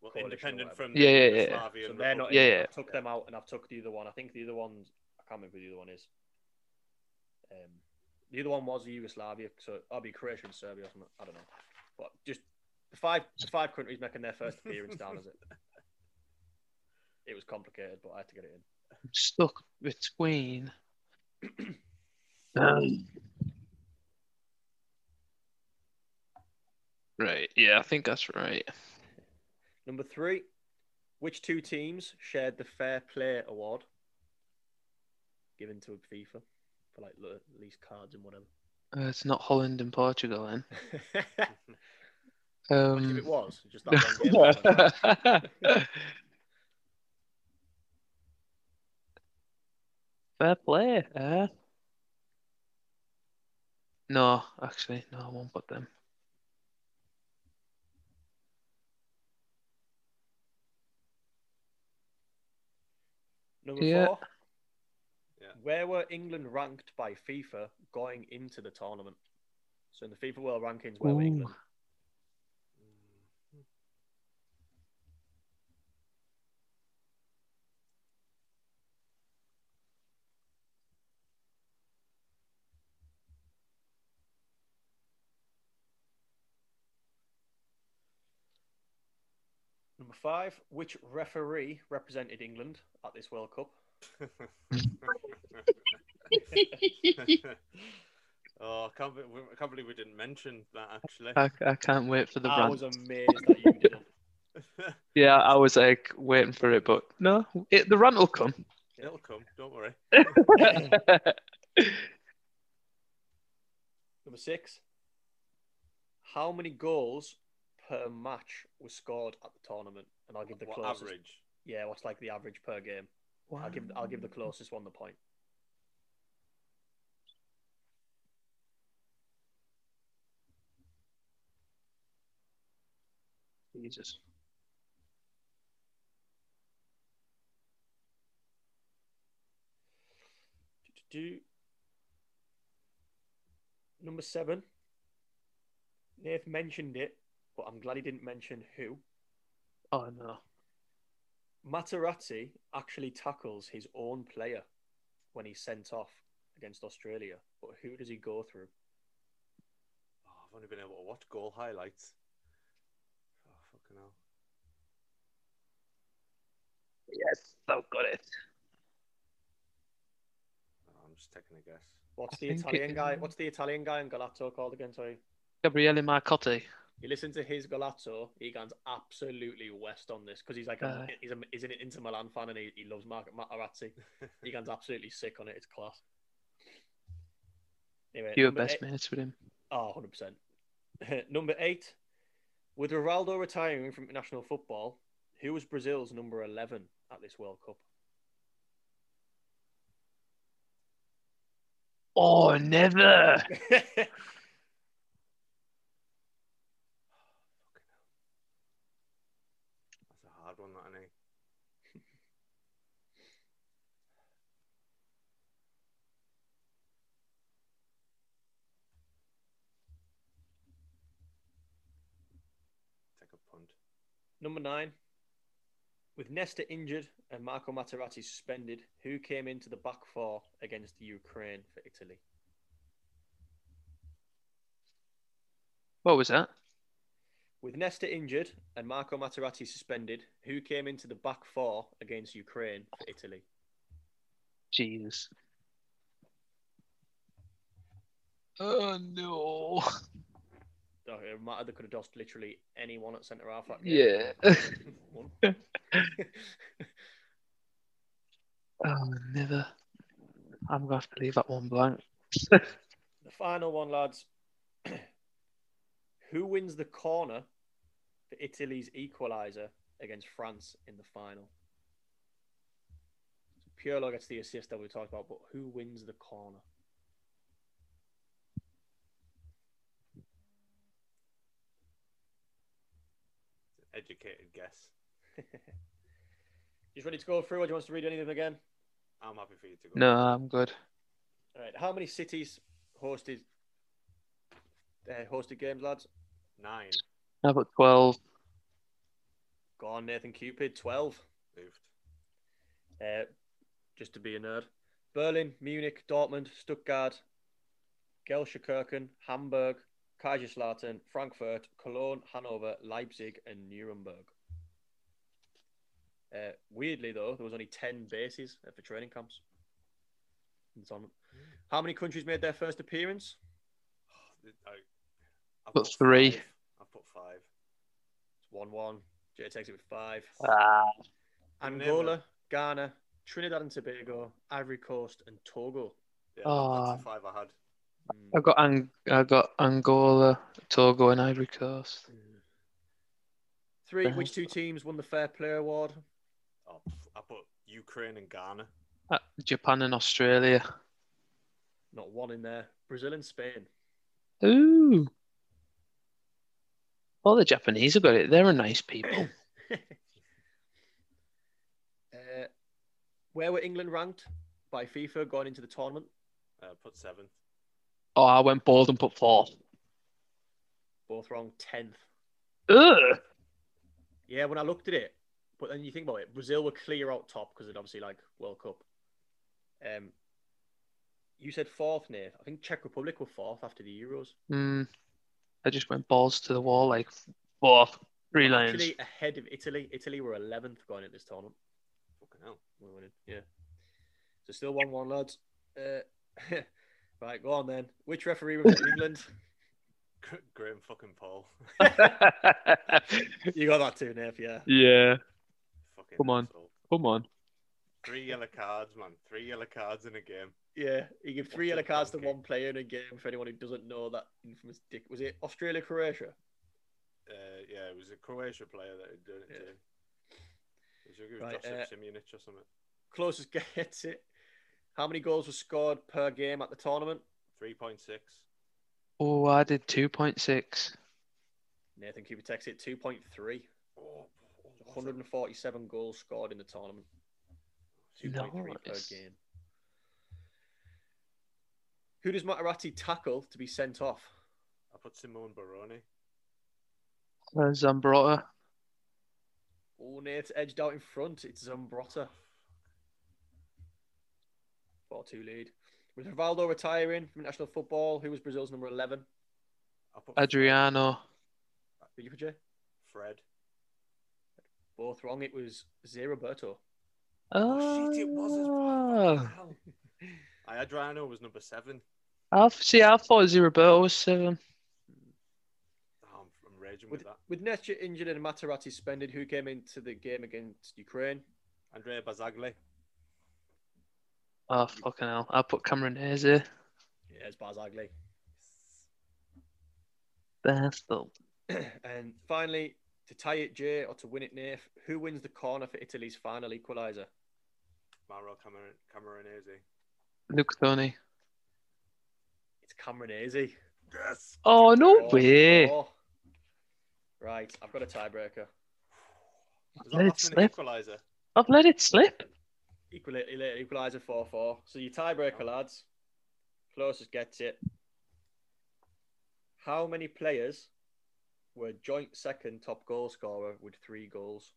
Well, independent from the Yeah, yeah, yeah. Yugoslavian So they're not. Yeah, yeah. I took them out, and I've took the other one. I think the other one's. I can't remember who the other one is. Um, the other one was Yugoslavia, so I'll be Croatia and Serbia or something. I don't know, but just the five the five countries making their first appearance down as it. It was complicated, but I had to get it in. I'm stuck between. (clears throat) Um, right. Yeah, I think that's right. Number three, which two teams shared the Fair Play Award given to FIFA for like le- least cards and whatever? Uh, it's not Holland and Portugal then. (laughs) if Um, it was, just that one game. (laughs) Fair play. Uh, no, actually, no, I won't put them. Number Yeah. four. Yeah. Where were England ranked by FIFA going into the tournament? So in the FIFA World Rankings, where were England? Number five. Which referee represented England at this World Cup? (laughs) oh, I can't, be, I can't believe we didn't mention that actually. I, I can't wait for the I rant. was amazed that you didn't. (laughs) Yeah, I was like waiting for it, but no, it, the rant will come. It'll come, don't worry. (laughs) Number six. How many goals per match was scored at the tournament? And I'll give the what closest. average? Yeah, what's like the average per game? I'll give I'll give the closest one the point. Jesus. Do number seven. Nath mentioned it, but I'm glad he didn't mention who. Oh no. Materazzi actually tackles his own player when he's sent off against Australia. But who does he go through? Oh, I've only been able to watch goal highlights. Oh, fucking hell. Yes, I've got it. Oh, I'm just taking a guess. What's I the Italian it- guy? What's the Italian guy in Golazzo called again? Sorry. Gabriele Marcotti. You listen to his Golazzo, he goes absolutely west on this because he's like a, Aye. he's, a, he's an Inter Milan fan and he, he loves Mark Materazzi. (laughs) he goes absolutely sick on it. It's class. Anyway, You were best eight- mates with him. Oh, 100%. (laughs) number eight. With Ronaldo retiring from international football, who was Brazil's number 11 at this World Cup? Oh, never. (laughs) That's a hard one, that, isn't it? Take punt. number nine. With Nesta injured and Marco Materazzi suspended, who came into the back four against Ukraine for Italy? What was that? With Nesta injured and Marco Materazzi suspended, who came into the back four against Ukraine for Italy? Jesus. Oh no. (laughs) It mattered. They could have dosed literally anyone at centre half. that. Yeah. (laughs) (laughs) Oh, never. I'm gonna have to leave that one blank. The final one, lads. (clears throat) Who wins the corner for Italy's equaliser against France in the final? So Pirlo gets the assist that we talked about, but who wins the corner? Educated guess. (laughs) Just ready to go through, or do you want us to read any of them again? I'm happy for you to go. No, I'm good. All right. How many cities hosted uh, hosted games, lads? Nine. How about 12? Go on, Nathan Cupid. Twelve. Moved. Uh, just to be a nerd. Berlin, Munich, Dortmund, Stuttgart, Gelsenkirchen, Hamburg, Kaiserslautern, Frankfurt, Cologne, Hanover, Leipzig, and Nuremberg. Uh, weirdly, though, there was only 10 bases uh, for training camps. in the tournament. How many countries made their first appearance? I, I Put three. five. I put five. It's 1 1. Jay takes it with five. Ah, Angola. Ghana, Trinidad and Tobago, Ivory Coast, and Togo. Yeah, Oh. that's the five I had. Mm. I got Ang- I got Angola, Togo, and Ivory Coast. Three. Which two teams won the Fair Play Award? Oh, I put Ukraine and Ghana. Uh, Japan and Australia. Not one in there. Brazil and Spain. Ooh. Well, the Japanese have got it. They're a nice people. (coughs) uh, where were England ranked by FIFA going into the tournament? Uh, put seventh. Oh, I went bold and put fourth. Both wrong. Tenth. Ugh. Yeah, when I looked at it, but then you think about it, Brazil were clear out top because it obviously like World Cup. Um, you said fourth, Nate. I think Czech Republic were fourth after the Euros. Mm. I just went balls to the wall like fourth. Three lions. Actually, ahead of Italy. Italy were eleventh going into this tournament. Fucking hell. We're winning. Yeah. So still one-one, lads. Uh, (laughs) right, go on then. Which referee was in (laughs) England? Gr- Graham fucking Poll. (laughs) You got that too, Nate. Yeah. yeah. fucking Come on. asshole. Come on. Three yellow cards, man. Three yellow cards in a game. Yeah, he gave three What's yellow cards to donkey? one player in a game. For anyone who doesn't know that infamous dick, was it Australia Croatia? Uh, yeah, it was a Croatia player that had done it Yeah. to. It was, it was Right, Josip uh, Simunic or something. Closest (laughs) gets it. How many goals were scored per game at the tournament? 3.6. Oh, I did 2.6. Nathan Cooper takes it 2.3. Oh, 147 goals scored in the tournament. 2.3 per Nice. game. Who does Materazzi tackle to be sent off? I put Simone Barone. Uh, Zambrotta. Oh, Nate edged out in front. It's Zambrotta. 4 2 lead. With Rivaldo retiring from international football, who was Brazil's number 11? I Adriano. Did you put Jay? Fred. Both wrong. It was Zé Roberto. Ah. Oh, shit, it was as well. Oh. Fucking hell. (laughs) I Adriano was number seven. I see. I thought Roberto was seven. Oh, I'm, I'm raging With, with that. with Nesta injured and Materazzi suspended, who came into the game against Ukraine? Andrea Barzagli. Oh fucking hell! I put Cameron Hayes here. Yeah, it's ugly. Bastard. (clears throat) and finally, to tie it, Jay, or to win it, Nath, who wins the corner for Italy's final equaliser? Mauro Cameron Camoranesi. Luca Toni. It's Cameron Camoranesi. Yes. Oh no Four, way! four. Right, I've got a tiebreaker. Was Let it last minute slip. equaliser? I've let it slip. Equal, equaliser 4 4. So your tiebreaker, lads. Closest gets it. How many players were joint second top goal scorer with three goals?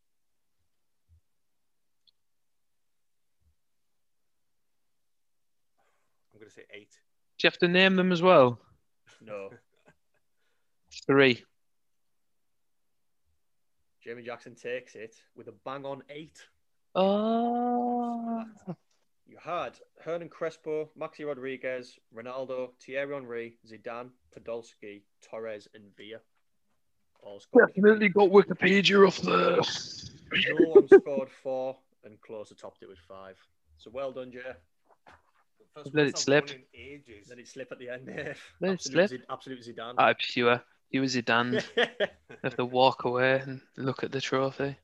I'm going to say eight. Do you have to name them as well? No. (laughs) Three. Jamie Jackson takes it with a bang on eight. Oh. You had Hernan Crespo, Maxi Rodriguez, Ronaldo, Thierry Henry, Zidane, Podolski, Torres, and Villa. All scored. Definitely got Wikipedia off there. No one scored four, and Klose topped it with five. So well done, Jay. First Let it I've slip. won in ages. Let it slip at the end there. Let it (laughs) slip. Zid- absolute Zidane. I'm sure he was Zidane. (laughs) have to walk away and look at the trophy.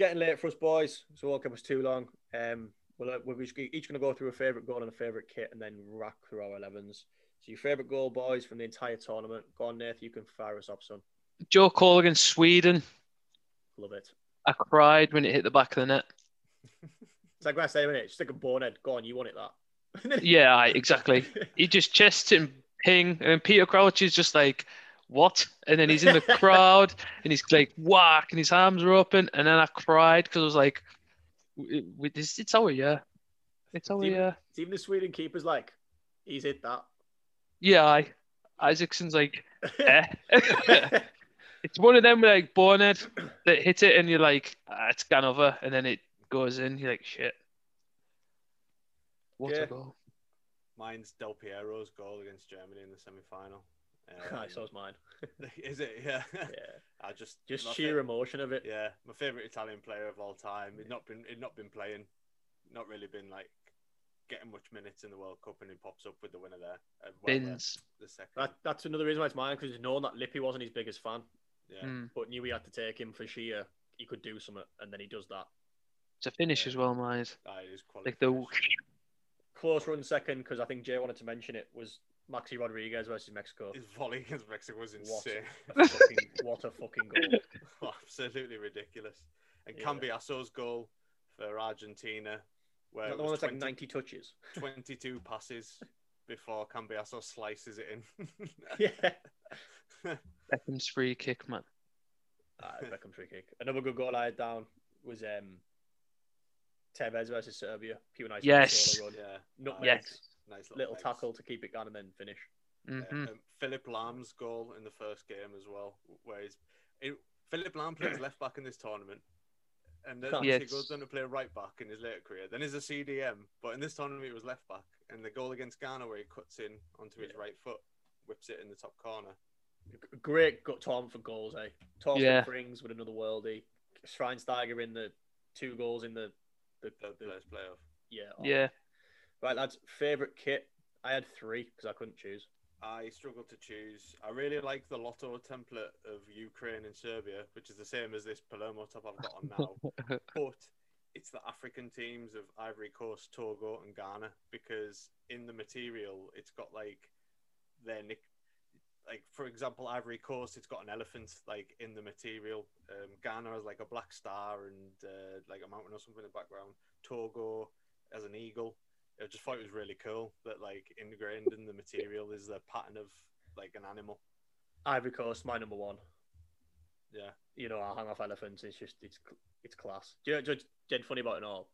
It's getting late for us, boys, so it won't keep us too long. Um, we'll, uh, we're each going to go through a favourite goal and a favourite kit and then rack through our 11s. So, your favourite goal, boys, from the entire tournament. Go on, Nath, you can fire us up, son. Joe Cole against Sweden. Love it. I cried when it hit the back of the net. (laughs) It's like I say, innit? Just like a bonehead. Go on, you want it that. (laughs) Yeah, exactly. He just chests it and ping, and Peter Crouch is just like, "What?" And then he's in the (laughs) crowd, and he's like, "Whack!" and his arms are open, and then I cried because I was like, "W- w- it's our year, it's our Even- year." It's even the Sweden keeper's like, he's hit that. Yeah, I. Isaksson's like, (laughs) eh. (laughs) it's one of them like bonehead that hit it and you're like, ah, it's gone over, and then it goes in. You're like, shit. What Yeah. a goal! Mine's Del Piero's goal against Germany in the semi-final. I Um, saw mine. (laughs) (laughs) is it? Yeah. Yeah. (laughs) I just Just sheer fa- emotion of it. Yeah, my favorite Italian player of all time. He'd not been he'd not been playing, not really been like getting much minutes in the World Cup, and he pops up with the winner there. Uh, well, uh, Bins. the second. That, that's another reason why it's mine because he's known that Lippy wasn't his biggest fan, yeah. Mm. but knew he had to take him for sheer he could do something, and then he does that. It's a finish Yeah. as well, mine. That is quality. Like the. Close run second because I think Jay wanted to mention it was Maxi Rodriguez versus Mexico. His volley against Mexico was What insane. a fucking, what a fucking goal! (laughs) (laughs) Absolutely ridiculous. And Yeah. Cambiasso's goal for Argentina, where Is that the one was that's like 90 touches? (laughs) 22 passes before Cambiaso slices it in. yeah. Beckham's free kick, man. Ah, Beckham free kick. Another good goal I had down was um, Tevez versus Serbia. Pure nice little Yes. yeah. Nutmeg. Yes. Nice Little legs. tackle to keep it going and then finish. Uh, hmm um, Philipp Lahm's goal in the first game as well, where he's it, Philip Lamb plays left back in this tournament, and then Yes. he goes on to play right back in his later career. Then he's a CDM, but in this tournament he was left back. And the goal against Ghana, where he cuts in onto his Yeah. right foot, whips it in the top corner. Great gut Tom for goals, eh? Torsten Yeah. Frings with another worldie. Schweinsteiger in the two goals in the the, Third the place playoff. yeah. oh. Yeah. Right, lads. Favorite kit? I had three because I couldn't choose. I struggled to choose. I really like the Lotto template of Ukraine and Serbia, which is the same as this Palermo top I've got on now. (laughs) but it's the African teams of Ivory Coast, Togo, and Ghana because in the material it's got like their nick. Like for example, Ivory Coast, it's got an elephant like in the material. Um, Ghana has like a black star and uh, like a mountain or something in the background. Togo as an eagle. I just thought it was really cool that like ingrained in the material is the pattern of like an animal. Ivory Coast, my number one. Yeah. You know, I hang off elephants. It's just it's it's class. Do you know what's dead funny about it all?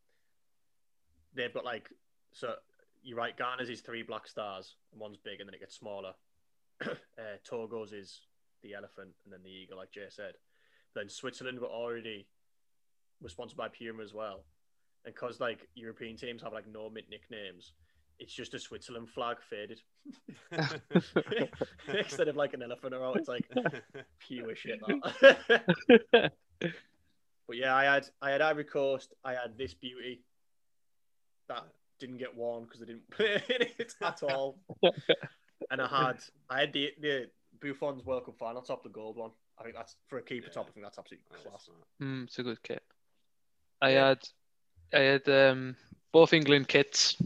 They've got like so you're right. Ghana's is three black stars, and one's big, and then it gets smaller. (clears throat) uh, Togo's is the elephant, and then the eagle, like Jay said. Then Switzerland were already was sponsored by Puma as well, because like European teams have like no mint nicknames, it's just a Switzerland flag faded (laughs) (laughs) instead of like an elephant or out. It's like pure shit. (laughs) But yeah, I had I had Ivory Coast. I had this beauty that didn't get worn because they didn't play it in it at all. and I had I had the the Buffon's World Cup final top, the gold one. I think that's for a keeper Yeah. top. I think that's absolutely class. Mm, it's a good kit. I Yeah. had, I had um, both England kits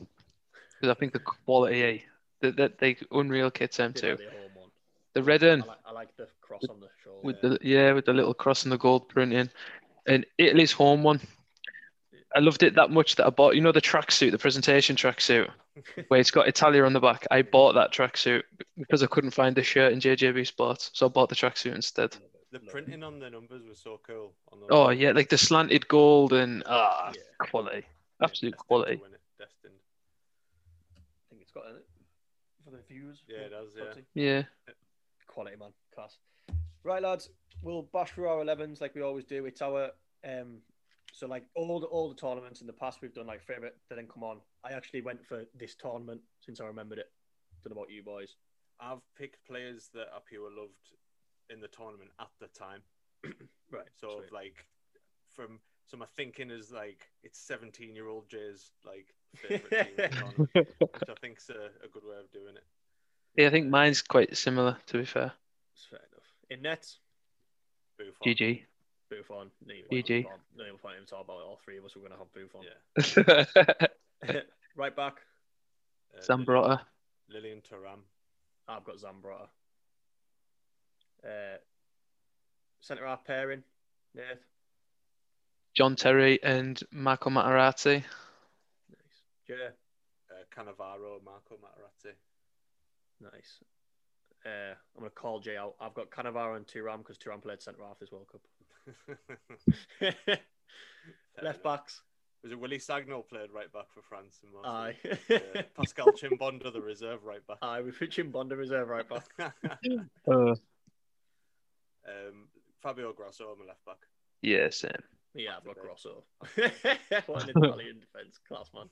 because I think the quality, eh, the, the, they unreal kits them too. have the home one. The red I one like, I like the cross on the shoulder. with the yeah with the little cross and the gold printing, and Italy's home one. I loved it that much that I bought. You know the tracksuit, the presentation tracksuit, (laughs) where it's got Italia on the back. I bought that tracksuit because I couldn't find the shirt in JJB Sports, so I bought the tracksuit instead. The printing on the numbers was so cool. On Oh yeah, like the slanted gold and ah Yeah. quality, absolute destined quality. To. Destined. I think it's got in it for the views. Yeah, it does, yeah. Quality. Yeah, Quality, man. Class. Right, lads. We'll bash through our 11s like we always do. It's our um. So like all the all the tournaments in the past we've done like favorite that didn't come on. I actually went for this tournament since I remembered it. Don't know about you boys. I've picked players that are pure loved in the tournament at the time. (clears throat) Right. So sweet. like from so my thinking is like it's 17 year old Jay's like favorite team in the (laughs) tournament, which I think's a, a good way of doing it. yeah. I think mine's quite similar. To be fair, It's fair enough. In nets, Buffon. GG. Buffon. No even GG. point- No even point to talk about it. All three of us are going to have Buffon. Yeah. (laughs) (laughs) right back, Uh, Zambrotta. Lilian Thuram. I've got Zambrotta. Uh, centre half pairing, Nath. John Terry and Marco Materazzi. Nice. Yeah. Uh, Cannavaro, Marco Materazzi. Nice. Uh, I'm going to call Jay out. I've got Cannavaro and Thuram because Thuram played centre half this World Cup. (laughs) (laughs) Left enough. backs. Was Was it Willie Sagnol played right back for France? In most of Aye. it? Yeah. (laughs) Pascal Chimbonda, the reserve right back. Aye, we put Chimbonda reserve right back. Uh, um, Fabio Grosso, my left back. yeah, same. Yeah, I've got Today. Grosso. (laughs) what an Italian (laughs) defence, class man.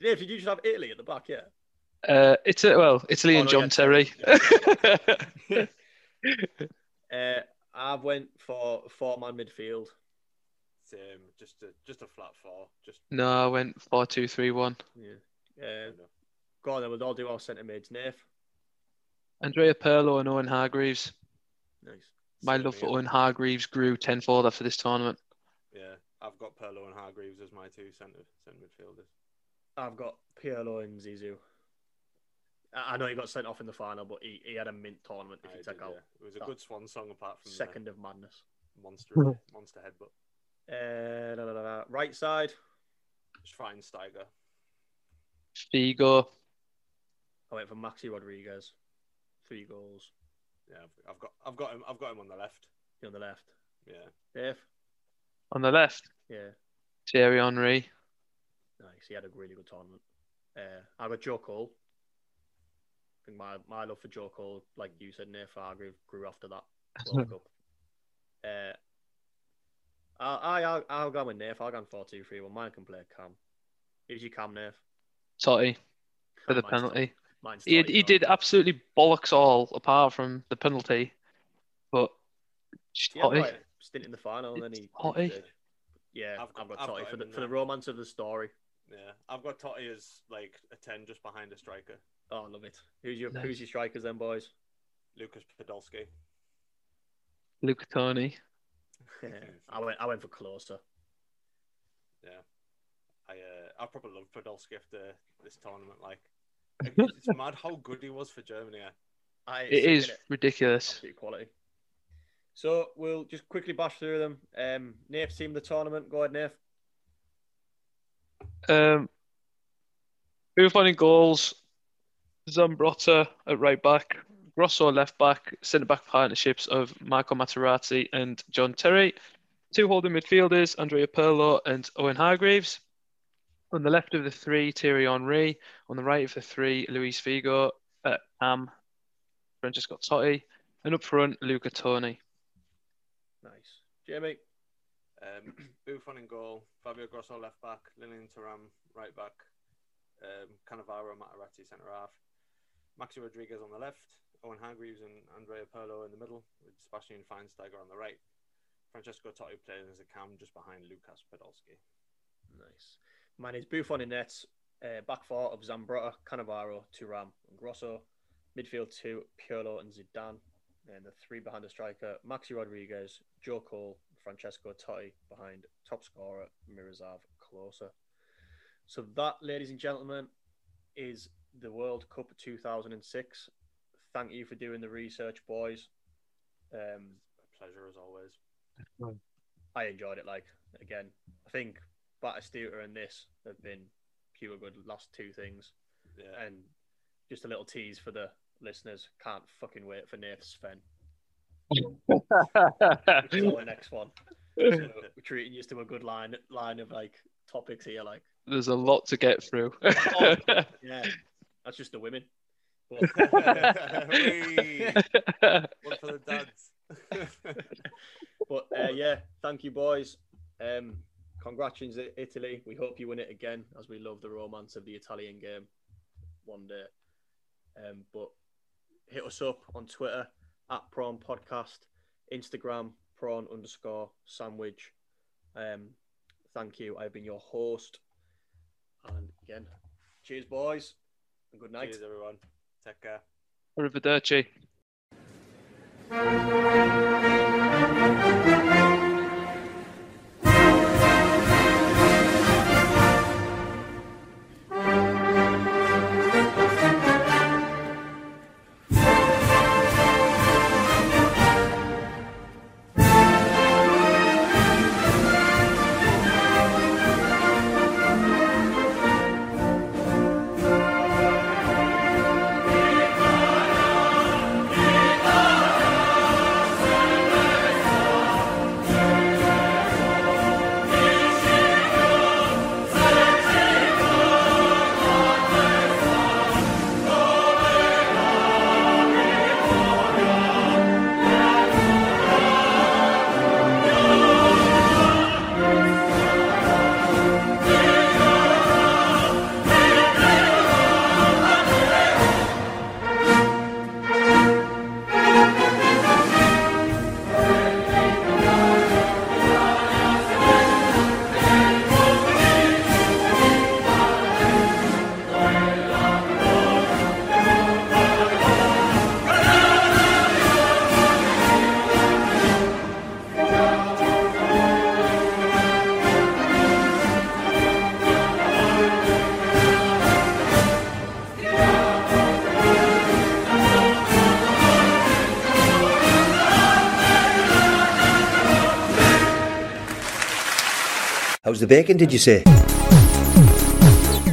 Dave, did you just have Italy at the back? Yeah. Uh, it's a, well, Italy Oh, and no, John yeah, Terry. (laughs) Uh, I went for four man midfield. Same, just a just a flat four. Just no, I went four two three one. Yeah. Uh, you go on then, we'll all do our centre mids. Nath. Andrea Pirlo and Owen Hargreaves. Nice. My Same love for. Owen Hargreaves grew tenfold after this tournament. Yeah, I've got Pirlo and Hargreaves as my two centre centre midfielders. I've got Pirlo and Zizou. I I know he got sent off in the final, but he, he had a mint tournament if I you did, take out yeah. It was a that good swan song apart from second of madness. monster monster headbutt. Uh, da, da, da, da. Right side, Schweinsteiger. Figo. I went for Maxi Rodriguez. Three goals. Yeah, I've, I've got I've got him I've got him on the left. You on the left. Yeah, Dave? On the left, Yeah. Thierry Henry. Nice. He had a really good tournament. Uh, I got Joe Cole. I think my, my love for Joe Cole, like you said, Nath Hargrave grew after that World (laughs) Cup. Uh, I, I, I'll go with Nath. I'll go 4 2 3 1. Mine can play Cam. Who's your Cam, Nath? Totti for the Mine's penalty. Totti. Mine's He, he did absolutely bollocks all apart from the penalty. But just He Totti. like stint in the final and then he. Totti. Yeah, I've I've got, got- Totti I've got for, the, for the romance of the story. yeah. I've got Totti as like a ten just behind a striker. Oh, I love it. Who's your Nice. Who's your strikers then, boys? Lucas Podolski. Luca Toni. (laughs) (laughs) I went I went for Klose. Yeah, I uh, I probably love Podolski after this tournament. Like, (laughs) it's mad how good he was for Germany. I It sick is of it. ridiculous. Absolute quality. So we'll just quickly bash through them. Um, Nath's team of the tournament. Go ahead, Nath. Um, Buffon in goals, Zambrotta at right back, Grosso left back, centre back partnerships of Marco Materazzi and John Terry, two holding midfielders, Andrea Pirlo and Owen Hargreaves. On the left of the three, Thierry Henry. On the right of the three, Luis Figo, uh, Am, Francesco Totti, and up front, Luca Toni. Nice. Jamie. Um, (clears throat) Buffon in goal, Fabio Grosso left back, Lilian Thuram right back, um, Cannavaro Materazzi centre half, Maxi Rodriguez on the left, Owen Hargreaves and Andrea Pirlo in the middle, with Sebastian Schweinsteiger on the right. Francesco Totti playing as a cam just behind Lukas Podolski. Nice. Mine is Buffon in nets. Uh, back four of Zambrotta, Cannavaro, Thuram, and Grosso. Midfield two, Pirlo and Zidane. And the three behind the striker, Maxi Rodriguez, Joe Cole, Francesco Totti behind top scorer Miroslav Klose. So that, ladies and gentlemen, is the World Cup 2006. Thank you for doing the research, boys. Um, A pleasure as always. I enjoyed it. Like again, I think Batistuta and this have been pure good last two things, Yeah. and just a little tease for the listeners. Can't fucking wait for Nath Sven. (laughs) Which the next one. So we're treating you to a good line line of like topics here. Like There's a lot to get through. (laughs) yeah, that's just the women. But, (laughs) One for the dads. but uh, yeah, thank you, boys. Um, congratulations, Italy. We hope you win it again, as we love the romance of the Italian game one day. Um, but hit us up on Twitter at Prawn Podcast, Instagram Prawn underscore Sandwich. Um, thank you. I've been your host, and again, cheers, boys, and good night. Cheers, everyone. Take care. Arrivederci. How's bacon, did you say?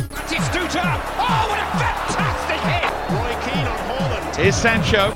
Batistuta! Oh, what a fantastic hit! Roy Keane on Holland. Here's Sancho.